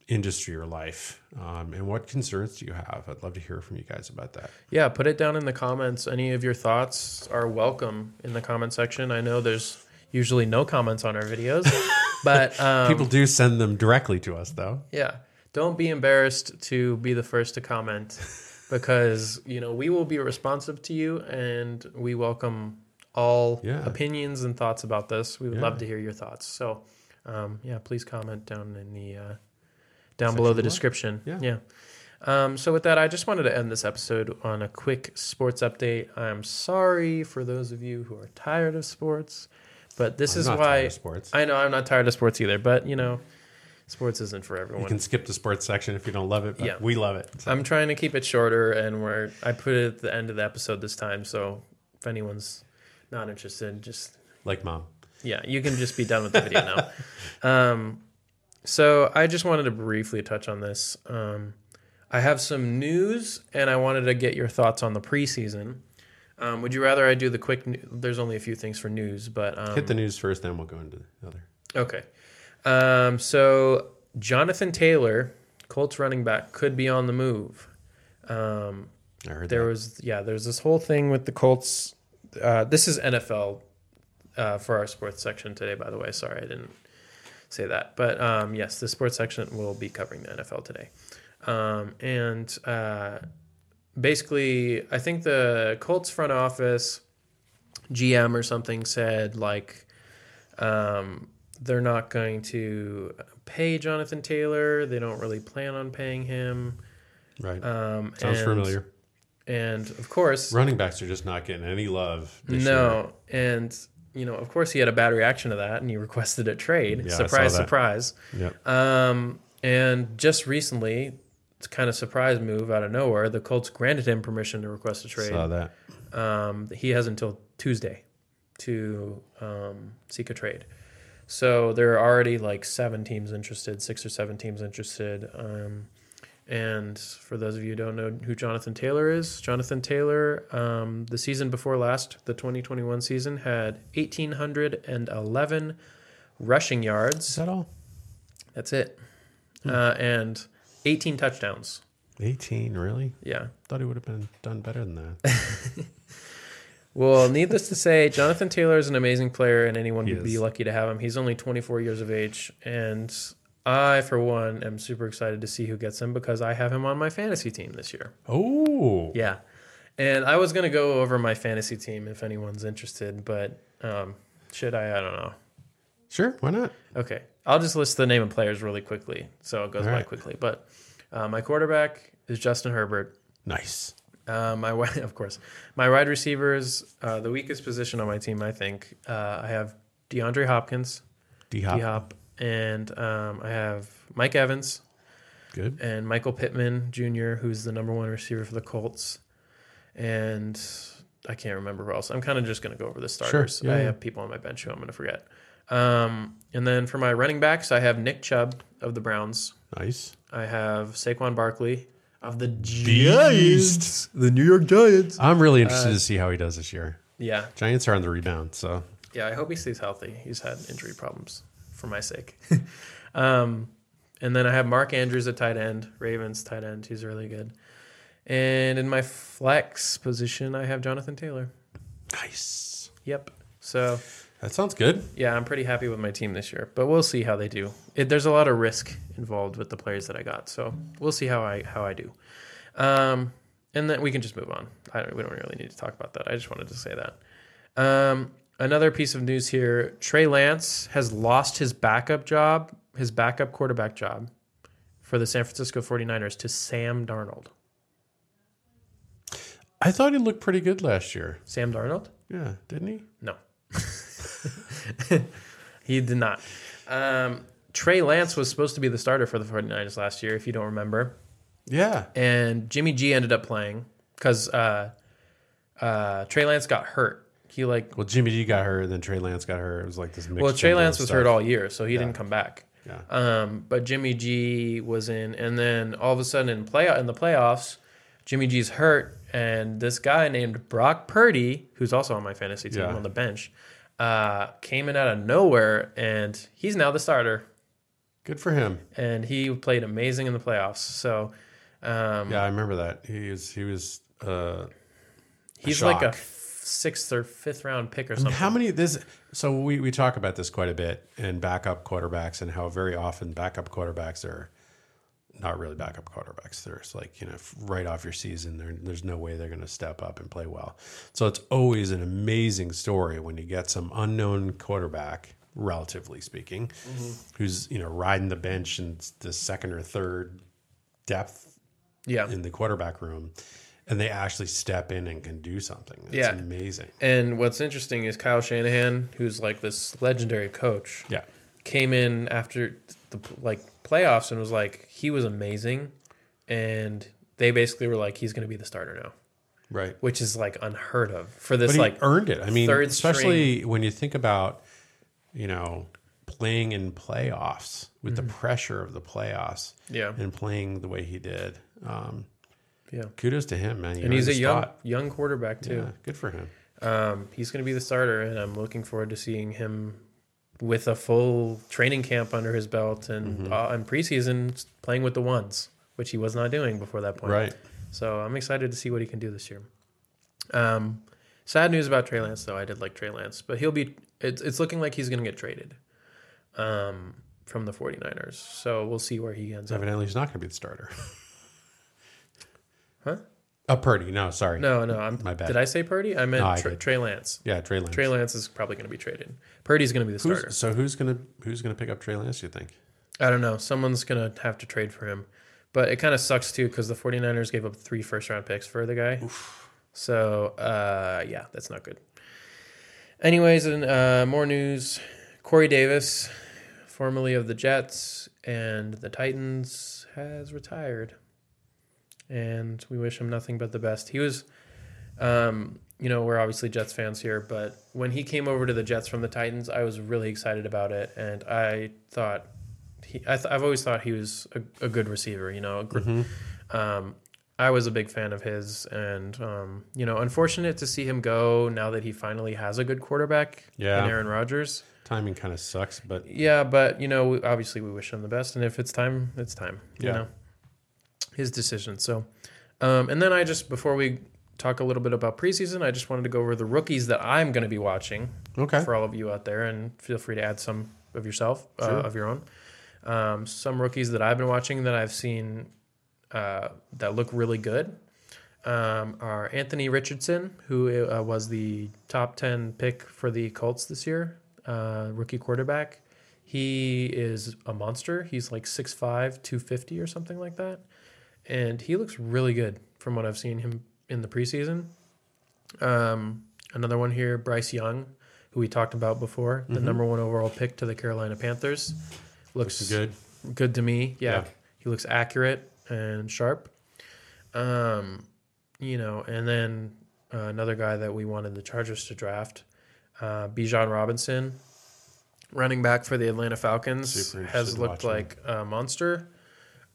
S2: industry or life, um, and what concerns do you have? I'd love to hear from you guys about that.
S1: Yeah, put it down in the comments. Any of your thoughts are welcome in the comment section. I know there's usually no comments on our videos, But um,
S2: People do send them directly to us, though.
S1: Yeah. Don't be embarrassed to be the first to comment because, you know, we will be responsive to you and we welcome all
S2: Yeah.
S1: opinions and thoughts about this. We would
S2: Yeah.
S1: love to hear your thoughts. So, um, yeah, please comment down in the uh, down below the description.
S2: Yeah.
S1: Yeah. Um, so with that, I just wanted to end this episode on a quick sports update. I'm sorry for those of you who are tired of sports, but this
S2: I'm
S1: is
S2: not
S1: why
S2: tired of sports.
S1: I know I'm not tired of sports either. But you know, sports isn't for everyone.
S2: You can skip the sports section if you don't love it, but
S1: Yeah.
S2: we love it. So,
S1: I'm trying to keep it shorter, and we're I put it at the end of the episode this time. So if anyone's not interested, just
S2: like mom.
S1: yeah, you can just be done with the video now. Um, so I just wanted to briefly touch on this. Um, I have some news, and I wanted to get your thoughts on the preseason. Um, would you rather I do the quick? There's only a few things for news, but um,
S2: Hit the news first, then we'll go into the other.
S1: Okay. Um, so Jonathan Taylor, Colts running back, could be on the move. Um,
S2: I heard
S1: there
S2: that.
S1: was yeah, there's this whole thing with the Colts. Uh, this is NFL uh, for our sports section today, by the way. Sorry, I didn't say that, but um, yes, the sports section will be covering the NFL today. Um, and uh, basically, I think the Colts front office GM or something said like um, they're not going to pay Jonathan Taylor. They don't really plan on paying him.
S2: right.
S1: Um,
S2: Sounds
S1: and-
S2: familiar.
S1: And of course,
S2: Running backs are just not getting any love. This year.
S1: no. And you know, of course, he had a bad reaction to that, and he requested a trade.
S2: Yeah,
S1: surprise, surprise.
S2: Yep.
S1: Um, and just recently, it's kind of surprise move out of nowhere. The Colts granted him permission to request a trade.
S2: Saw that.
S1: Um, he has until Tuesday to um, seek a trade. So there are already like seven teams interested, six or seven teams interested. Um, and for those of you who don't know who Jonathan Taylor is, Jonathan Taylor, um, the season before last, the 2021 season, had 1,811 rushing yards.
S2: Is that all?
S1: That's it. Uh, and 18 touchdowns.
S2: 18, really?
S1: Yeah.
S2: Thought he would have been done better than that.
S1: Well, needless to say, Jonathan Taylor is an amazing player, and anyone
S2: He
S1: would be lucky to have him. He's only 24 years of age, and I, for one, am super excited to see who gets him because I have him on my fantasy team this year.
S2: oh.
S1: Yeah, and I was gonna go over my fantasy team if anyone's interested, but um, should I? I don't know.
S2: Sure, why not?
S1: Okay, I'll just list the name of players really quickly, so it goes
S2: All
S1: by
S2: right.
S1: quickly. But uh, my quarterback is Justin Herbert.
S2: Nice.
S1: Uh, my of course, my wide receivers, uh, the weakest position on my team, I think. Uh, I have DeAndre Hopkins,
S2: D Hop.
S1: And um, I have Mike Evans
S2: Good.
S1: and Michael Pittman Jr., who's the number one receiver for the Colts, and I can't remember who else. I'm kind of just going to go over the starters.
S2: Yeah,
S1: I
S2: yeah.
S1: have people on my bench who I'm going to forget. Um, and then for my running backs, I have Nick Chubb of the Browns.
S2: Nice.
S1: I have Saquon Barkley of the
S2: Beast.
S1: the New York Giants.
S2: I'm really interested
S1: Uh,
S2: to see how he does this year.
S1: Yeah,
S2: Giants are on the rebound, so
S1: yeah. I hope he stays healthy. He's had injury problems for my sake. um, and then I have Mark Andrews at tight end, Ravens tight end. He's really good. And in my flex position, I have Jonathan Taylor.
S2: nice.
S1: Yep. So
S2: That sounds good.
S1: yeah, I'm pretty happy with my team this year, but we'll see how they do. It, there's a lot of risk involved with the players that I got, so we'll see how I how I do. Um, and then we can just move on. I don't, we don't really need to talk about that. I just wanted to say that. Um, another piece of news here: Trey Lance has lost his backup job, his backup quarterback job, for the San Francisco 49ers to Sam Darnold.
S2: I thought he looked pretty good last year.
S1: Sam Darnold?
S2: Yeah, didn't he?
S1: No. he did not. Um, Trey Lance was supposed to be the starter for the 49ers last year, if you don't remember.
S2: Yeah.
S1: And Jimmy G ended up playing because uh, uh, Trey Lance got hurt. He like
S2: Well, Jimmy G got hurt, and then Trey Lance got hurt. It was like this. Mixed
S1: well, Trey Lance was
S2: stuff.
S1: hurt all year, so he didn't come back.
S2: Yeah.
S1: Um, but Jimmy G was in, and then all of a sudden in play in the playoffs, Jimmy G's hurt, and this guy named Brock Purdy, who's also on my fantasy team
S2: Yeah.
S1: on the bench, uh, came in out of nowhere, and he's now the starter,
S2: Good for him.
S1: and he played amazing in the playoffs. So um,
S2: Yeah, I remember that. He was he was uh,
S1: he's like a sixth or fifth round pick or something.
S2: How many this? So we we talk about this quite a bit in backup quarterbacks and how very often backup quarterbacks are not really backup quarterbacks. There's like you know right off your season, there's no way they're going to step up and play well. So it's always an amazing story when you get some unknown quarterback, relatively speaking, mm-hmm. who's you know riding the bench in the second or third depth
S1: yeah.
S2: in the quarterback room, and they actually step in and can do something. It's
S1: Yeah.
S2: amazing.
S1: And what's interesting is Kyle Shanahan, who's like this legendary coach,
S2: Yeah,
S1: came in after the like playoffs and was like he was amazing, and they basically were like he's going to be the starter now,
S2: right.
S1: which is like unheard of for this
S2: But he
S1: like
S2: earned it. I mean,
S1: third
S2: especially when you think about, you know, playing in playoffs with
S1: Mm-hmm.
S2: the pressure of the playoffs
S1: yeah
S2: and playing the way he did. Um,
S1: yeah.
S2: kudos to him, man.
S1: And he's a young
S2: spot.
S1: young quarterback too.
S2: Yeah, good for him.
S1: Um, he's going to be the starter, and I'm looking forward to seeing him with a full training camp under his belt and
S2: Mm-hmm.
S1: uh, in preseason playing with the ones, which he was not doing before that point.
S2: Right.
S1: So I'm excited to see what he can do this year. Um, sad news about Trey Lance, though. I did like Trey Lance, but he'll be. It's it's looking like he's going to get traded um, from the 49ers. So we'll see where he ends up.
S2: Evidently, he's not going to be the starter.
S1: Huh?
S2: Uh, Purdy. No, sorry.
S1: No, no. I'm,
S2: My bad.
S1: Did I say Purdy? I meant
S2: No, I
S1: Trey,
S2: did.
S1: Trey Lance.
S2: Yeah, Trey Lance.
S1: Trey Lance is probably going to be traded. Purdy's going to be the starter.
S2: Who's, so who's gonna who's gonna pick up Trey Lance? You think?
S1: I don't know. Someone's going to have to trade for him. But it kind of sucks too because the 49ers gave up three first round picks for the guy. So, uh, yeah, that's not good. Anyways, and uh, more news Corey Davis, formerly of the Jets and the Titans, has retired. And we wish him nothing but the best. He was, um, you know, we're obviously Jets fans here, but when he came over to the Jets from the Titans, I was really excited about it. And I thought, he, I th- I've always thought he was a, a good receiver, you know, a gr- um, I was a big fan of his, and um, you know, unfortunate to see him go now that he finally has a good quarterback
S2: Yeah.
S1: in Aaron Rodgers.
S2: Timing kind of sucks, but
S1: Yeah, but you know, we- obviously we wish him the best, and if it's time, it's time. You
S2: Yeah.
S1: know, his decision. So, um, and then I just before we talk a little bit about preseason, I just wanted to go over the rookies that I'm going to be watching
S2: okay.
S1: for all of you out there, and feel free to add some of yourself uh, of your own. Um, some rookies that I've been watching that I've seen uh, that look really good um, are Anthony Richardson, who uh, was the top ten pick for the Colts this year, uh, rookie quarterback. He is a monster. He's like 6'5", 250 or something like that, and he looks really good from what I've seen him in the preseason. Um, another one here, Bryce Young, who we talked about before, the number one overall pick to the Carolina Panthers. Looks
S2: Looks good.
S1: good to me. Yeah.
S2: Yeah.
S1: He looks accurate and sharp. Um, you know, and then uh, another guy that we wanted the Chargers to draft, uh, Bijan Robinson, running back for the Atlanta Falcons, has looked like a monster.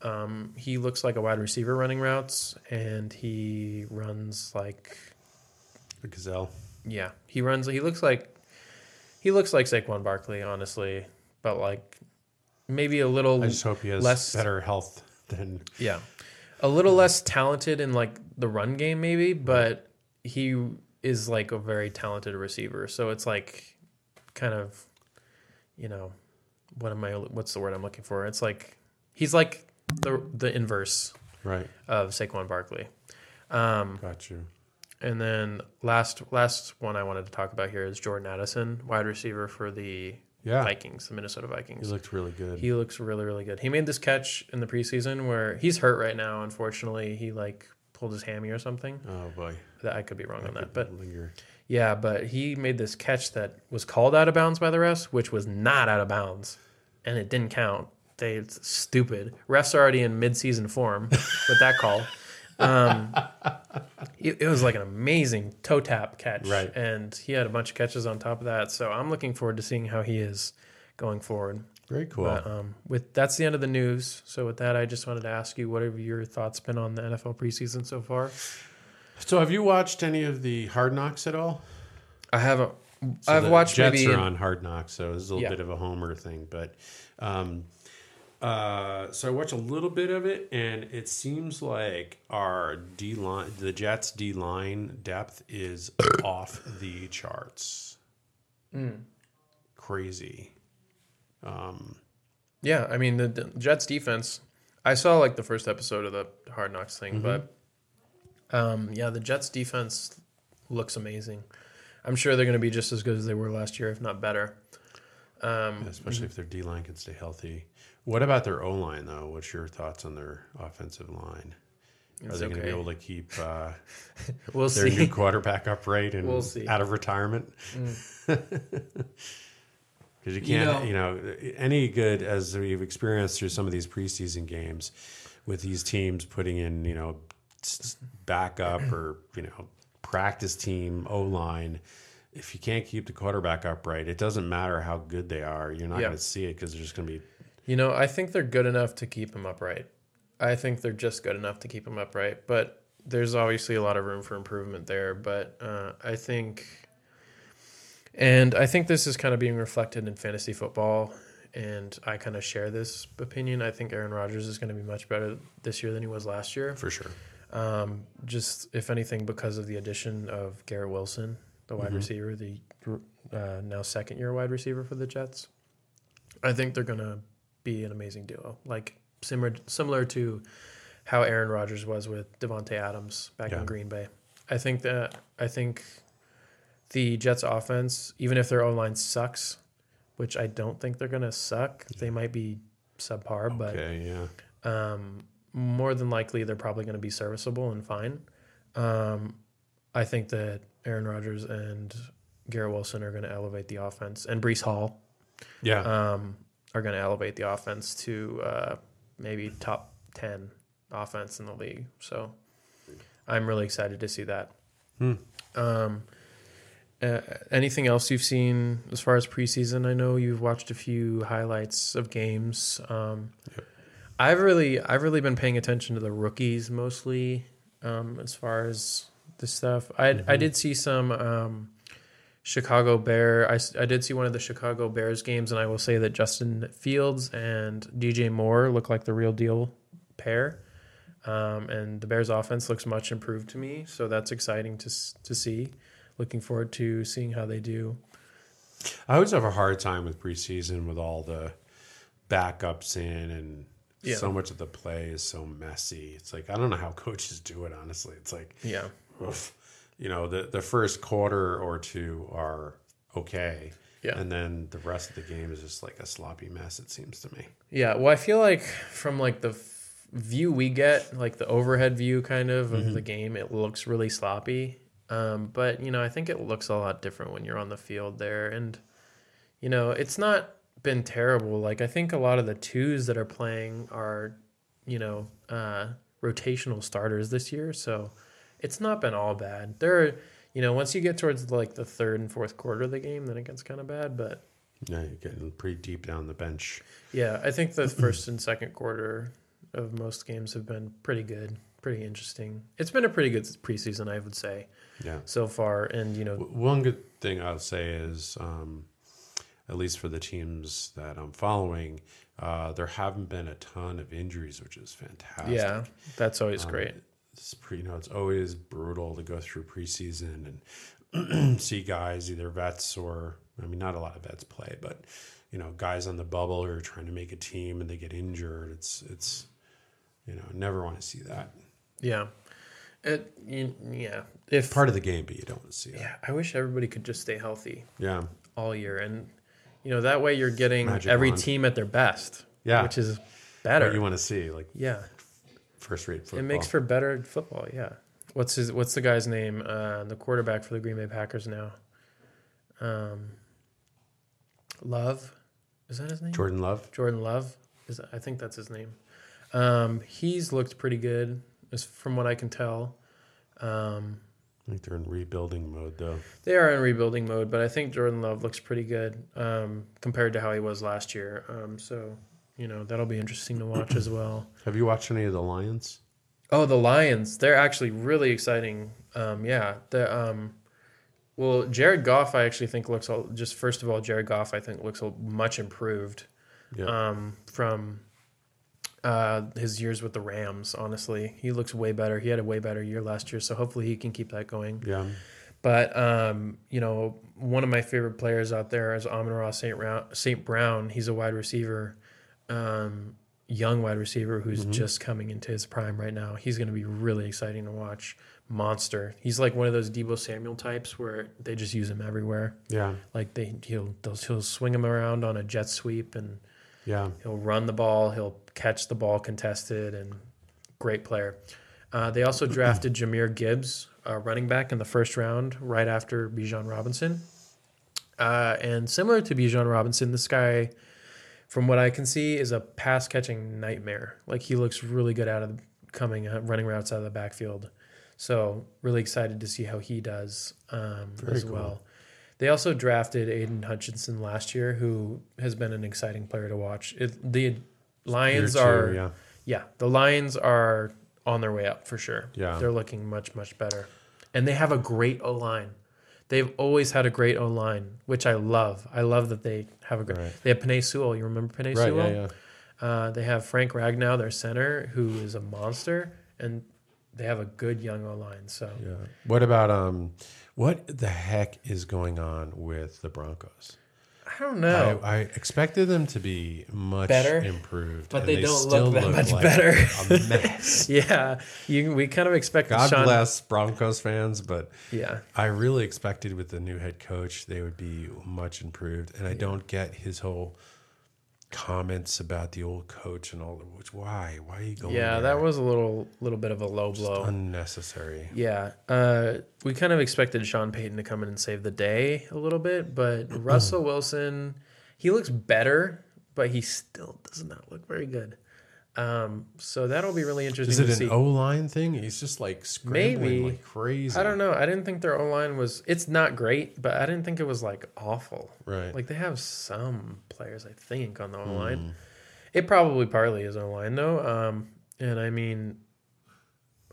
S1: Um, he looks like a wide receiver running routes, and he runs like
S2: a Gazelle.
S1: yeah, he runs. He looks like he looks like Saquon Barkley, honestly, but like maybe a little
S2: I just hope he has
S1: less-
S2: better health than
S1: yeah, a little less talented in like the run game, maybe, but he is like a very talented receiver. So it's like kind of, you know, what am I? What's the word I'm looking for? It's like he's like the the inverse
S2: right.
S1: of Saquon Barkley. Um,
S2: Got you.
S1: and then last last one I wanted to talk about here is Jordan Addison, wide receiver for the
S2: Yeah,
S1: Vikings, the Minnesota Vikings.
S2: he looked really good.
S1: He looks really really good. He made this catch in the preseason where he's hurt right now. Unfortunately, he like pulled his hammy or something.
S2: oh boy,
S1: That I could be wrong on that, but
S2: linger.
S1: yeah, but he made this catch that was called out of bounds by the refs, which was not out of bounds, and it didn't count. They it's stupid. Refs are already in mid-season form with that call. Um, it, it was like an amazing toe tap catch,
S2: Right.
S1: And he had a bunch of catches on top of that. So I'm looking forward to seeing how he is going forward.
S2: Very cool.
S1: But um, with that's the end of the news. So with that, I just wanted to ask you, what have your thoughts been on the NFL preseason so far?
S2: so, have you watched any of the Hard Knocks at all?
S1: I haven't.
S2: So
S1: I've watched
S2: Jets
S1: maybe
S2: are on Hard Knocks, so it's a little
S1: Yeah.
S2: bit of a homer thing. But um, Uh, so I watched a little bit of it, and it seems like our D line, the Jets D line depth is off the charts. Crazy. Um,
S1: Yeah, I mean the, the Jets defense. I saw like the first episode of the Hard Knocks thing, but um, yeah, the Jets defense looks amazing. I'm sure they're going to be just as good as they were last year, if not better. Um,
S2: especially if their D line can stay healthy. What about their O line though? What's your thoughts on their offensive line? Are
S1: It's
S2: they going to be able to keep uh,
S1: we'll
S2: their new quarterback upright and
S1: We'll see. Mm.
S2: out of retirement? Because you can't, you know, any good as we've experienced through some of these preseason games with these teams putting in, you know, backup or you know practice team O line. If you can't keep the quarterback upright, it doesn't matter how good they are. You're not
S1: Yeah.
S2: going to see it because they're just going to be
S1: You know, I think they're good enough to keep him upright. I think they're just good enough to keep him upright, but there's obviously a lot of room for improvement there. But uh, I think, and I think this is kind of being reflected in fantasy football, and I kind of share this opinion. I think Aaron Rodgers is going to be much better this year than he was last year.
S2: for sure.
S1: Um, just if anything, because of the addition of Garrett Wilson, the wide receiver, the uh, now second year wide receiver for the Jets. I think they're gonna be an amazing duo, like similar similar to how Aaron Rodgers was with Davante Adams back
S2: Yeah.
S1: in Green Bay. I think that I think the Jets offense, even if their O line sucks, which I don't think they're gonna suck, they might be subpar, but
S2: yeah.
S1: um, more than likely they're probably going to be serviceable and fine. Um, I think that Aaron Rodgers and Garrett Wilson are going to elevate the offense, and Breece Hall
S2: Yeah.
S1: um, are going to elevate the offense to uh, maybe top ten offense in the league. So I'm really excited to see that.
S2: Hmm.
S1: Um, uh, anything else you've seen as far as preseason? I know you've watched a few highlights of games. Um,
S2: Yep.
S1: I've really, I've really been paying attention to the rookies mostly. Um, as far as this stuff, I I did see some um, Chicago Bear. I, I did see one of the Chicago Bears games, and I will say that Justin Fields and DJ Moore look like the real deal pair. Um, and the Bears' offense looks much improved to me, so that's exciting to to see. Looking forward to seeing how they do.
S2: I always have a hard time with preseason with all the backups in and
S1: Yeah.
S2: so much of the play is so messy. It's like I don't know how coaches do it. Honestly, it's like
S1: Yeah,
S2: oof. You know the the first quarter or two are okay,
S1: Yeah.
S2: and then the rest of the game is just like a sloppy mess. It seems to me.
S1: yeah. Well, I feel like from like the f- view we get, like the overhead view kind of of the game, it looks really sloppy. Um, but you know, I think it looks a lot different when you're on the field there, and you know, it's not been terrible. Like I think a lot of the twos that are playing are, you know, uh, rotational starters this year, so it's not been all bad. There, are, you know, once you get towards like the third and fourth quarter of the game, then it gets kind of bad. But
S2: Yeah, you're getting pretty deep down the bench.
S1: yeah, I think the first and second quarter of most games have been pretty good, pretty interesting. It's been a pretty good preseason, I would say,
S2: Yeah.
S1: so far. And you know,
S2: One good thing I'll say is, um, at least for the teams that I'm following, uh, there haven't been a ton of injuries, which is fantastic.
S1: yeah, that's always
S2: Um,
S1: great.
S2: It's pre, you know, it's always brutal to go through preseason and see guys, either vets or, I mean, not a lot of vets play, but you know, guys on the bubble who are trying to make a team and they get injured. It's, it's, you know, never want to see that.
S1: Yeah, it. You, yeah, if
S2: Part of the game, but you don't want to see that.
S1: yeah, I wish everybody could just stay healthy
S2: Yeah.
S1: all year, and you know that way you're getting
S2: Magic
S1: every
S2: wand.
S1: team at their best.
S2: Yeah.
S1: which is
S2: What
S1: better.
S2: you want to see, like
S1: yeah,
S2: first rate football.
S1: it makes for better football. Yeah. What's his? What's the guy's name? Uh, the quarterback for the Green Bay Packers now. Um, Love, is that his name?
S2: Jordan Love.
S1: Jordan Love is I think that's his name. Um, he's looked pretty good, as from what I can tell. Um,
S2: I think they're in rebuilding mode though.
S1: they are in rebuilding mode, but I think Jordan Love looks pretty good um, compared to how he was last year. Um, so you know that'll be interesting to watch as well.
S2: Have you watched any of the Lions?
S1: Oh, the Lions. They're actually really exciting. Um, yeah. The um, well, Jared Goff, I actually think looks all, just first of all, Jared Goff, I think looks a- much improved
S2: Yeah.
S1: um, from uh, his years with the Rams. Honestly, he looks way better. He had a way better year last year, so hopefully he can keep that going.
S2: Yeah.
S1: But um, you know, one of my favorite players out there is Amon-Ra. St. Brown. He's a wide receiver, um, young wide receiver who's just coming into his prime right now. He's going to be really exciting to watch. Monster. He's like one of those Deebo Samuel types where they just use him everywhere.
S2: Yeah.
S1: Like they he'll he'll swing him around on a jet sweep and
S2: Yeah.
S1: he'll run the ball. He'll catch the ball contested and great player. Uh, they also drafted Jahmyr Gibbs, a running back, in the first round, right after Bijan Robinson. Uh, and similar to Bijan Robinson, this guy, from what I can see, is a pass catching nightmare. Like he looks really good out of coming uh, running routes out of the backfield. So really excited to see how he does um, as
S2: cool.
S1: well. They also drafted Aidan Hutchinson last year, who has been an exciting player to watch. It, the Lions are
S2: yeah.
S1: yeah, the Lions are on their way up for sure.
S2: Yeah.
S1: They're looking much, much better. And they have a great O line. They've always had a great O line, which I love. I love that they have a great.
S2: Right.
S1: They have Penei Sewell. You remember Penei
S2: Right.
S1: Sewell?
S2: Yeah. Yeah.
S1: Uh, they have Frank Ragnow, their center, who is a monster, and they have a good young O line. So
S2: Yeah. What about um, what the heck is going on with the Broncos?
S1: I don't know.
S2: I, I expected them to be much
S1: Better?
S2: improved,
S1: But
S2: and
S1: they don't
S2: still
S1: look that much
S2: like
S1: better.
S2: A mess.
S1: yeah, you, we kind of expected
S2: God
S1: Sean.
S2: bless Broncos fans, but
S1: Yeah,
S2: I really expected with the new head coach they would be much improved, and I don't get his whole comments about the old coach and all. Which why? Why are you going?
S1: yeah,
S2: there?
S1: that was a little little bit of a low blow.
S2: unnecessary.
S1: Yeah, uh, we kind of expected Sean Payton to come in and save the day a little bit, but Russell Wilson, he looks better, but he still does not look very good. Um, so that'll be really interesting
S2: Is it an. O line thing? He's just like scrambling
S1: Maybe.
S2: like crazy.
S1: I don't know. I didn't think their O line was. It's not great, but I didn't think it was like awful.
S2: Right.
S1: Like they have some players, I think, on the O line.
S2: Hmm.
S1: It probably partly is O line though. Um, and I mean,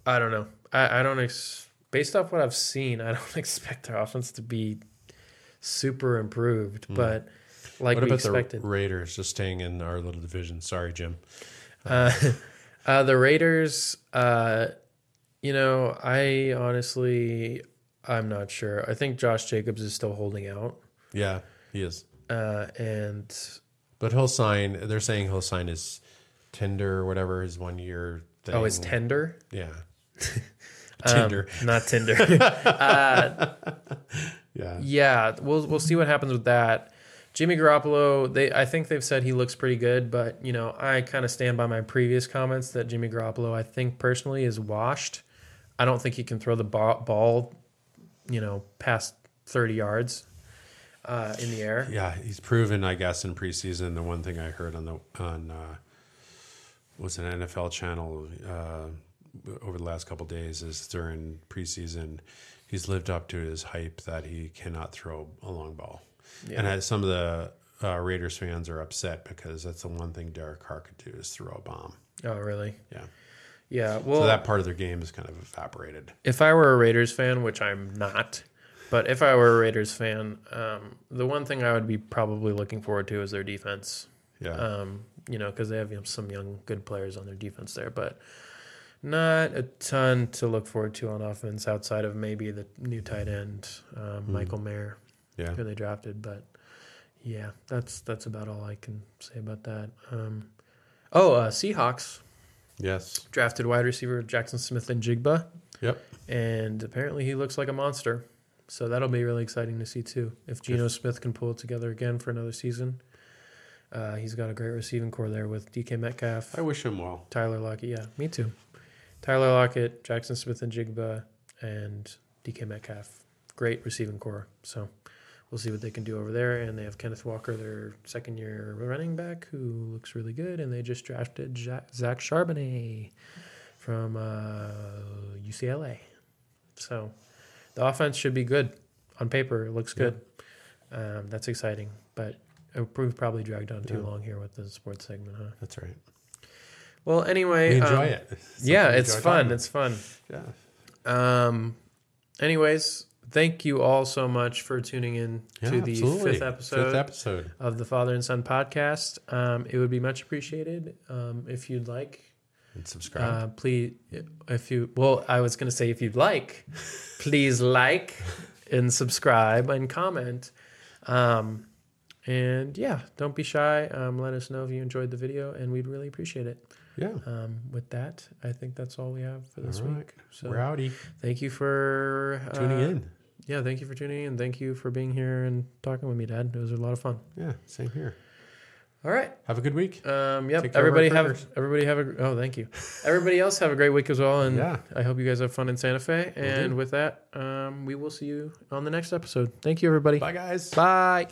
S1: I don't know. I, I don't ex- based off what I've seen, I don't expect their offense to be super improved. But like
S2: Hmm. what about
S1: expected,
S2: the Raiders just staying in our little division? Sorry, Jim.
S1: Uh, uh, the Raiders. Uh, you know, I honestly, I'm not sure. I think Josh Jacobs is still holding out,
S2: Yeah, he is.
S1: uh, and
S2: But he'll sign. They're saying he'll sign his tender or whatever his one year thing.
S1: oh, it's tender.
S2: Yeah.
S1: Um, not Tinder.
S2: Uh, yeah.
S1: Yeah, we'll we'll see what happens with that. Jimmy Garoppolo, they I think they've said he looks pretty good, but you know I kind of stand by my previous comments that Jimmy Garoppolo I think personally is washed. I don't think he can throw the ball, you know, past thirty yards uh, in the air.
S2: Yeah, he's proven, I guess, in preseason. The one thing I heard on the on uh, was an NFL channel uh, over the last couple days is during preseason, he's lived up to his hype that he cannot throw a long ball,
S1: Yeah.
S2: and uh, some of the uh, Raiders fans are upset because that's the one thing Derek Carr could do is throw a bomb.
S1: Oh, really?
S2: Yeah,
S1: Yeah. Well,
S2: so that part of their game is kind of evaporated.
S1: if I were a Raiders fan, which I'm not, but if I were a Raiders fan, um, the one thing I would be probably looking forward to is their defense.
S2: Yeah,
S1: um, you know, because they have you know, some young, good players on their defense there, but not a ton to look forward to on offense outside of maybe the new tight end, um, Michael Mayer,
S2: yeah.
S1: who they drafted. But yeah, that's that's about all I can say about that. Um, oh, uh, Seahawks
S2: Yes.
S1: drafted wide receiver Jaxon Smith-Njigba,
S2: Yep.
S1: and apparently he looks like a monster. So that'll be really exciting to see too. If Geno Smith can pull it together again for another season, uh, he's got a great receiving corps there with DK Metcalf.
S2: I wish him well.
S1: Tyler Lockett, yeah, me too. Tyler Lockett, Jaxon Smith-Njigba, and DK Metcalf. Great receiving corps. So we'll see what they can do over there. And they have Kenneth Walker, their second year running back, who looks really good. And they just drafted Zach Charbonnet from uh, UCLA. So the offense should be good. On paper, it looks good. Um, that's exciting. But we've probably dragged on too
S2: Yeah.
S1: long here with the sports segment, huh?
S2: That's right.
S1: Well, anyway,
S2: We enjoy
S1: um,
S2: it.
S1: yeah, it's fun. It's fun.
S2: Yeah.
S1: Um, anyways, thank you all so much for tuning in
S2: Yeah,
S1: to the fifth episode
S2: Fifth episode.
S1: of the Father and Son podcast. Um, it would be much appreciated um, if you'd like.
S2: And subscribe.
S1: Uh, please, if you well, I was going to say if you'd like, please like and subscribe and comment. Um, and yeah, don't be shy. Um, let us know if you enjoyed the video, and we'd really appreciate it.
S2: yeah.
S1: Um, with that, I think that's all we have for this
S2: right.
S1: week. So
S2: Rowdy.
S1: thank you for uh,
S2: Tuning in.
S1: Yeah, thank you for tuning in. Thank you for being here and talking with me, Dad. It was a lot of fun.
S2: Yeah. Same here.
S1: All right.
S2: Have a good week.
S1: Um, yep.
S2: Take care of
S1: Everybody have everybody have a oh thank you. Everybody else have a great week as well, and
S2: Yeah.
S1: I hope you guys have fun in Santa Fe. And with that, um, we will see you on the next episode. Thank you, everybody.
S2: Bye, guys.
S1: Bye.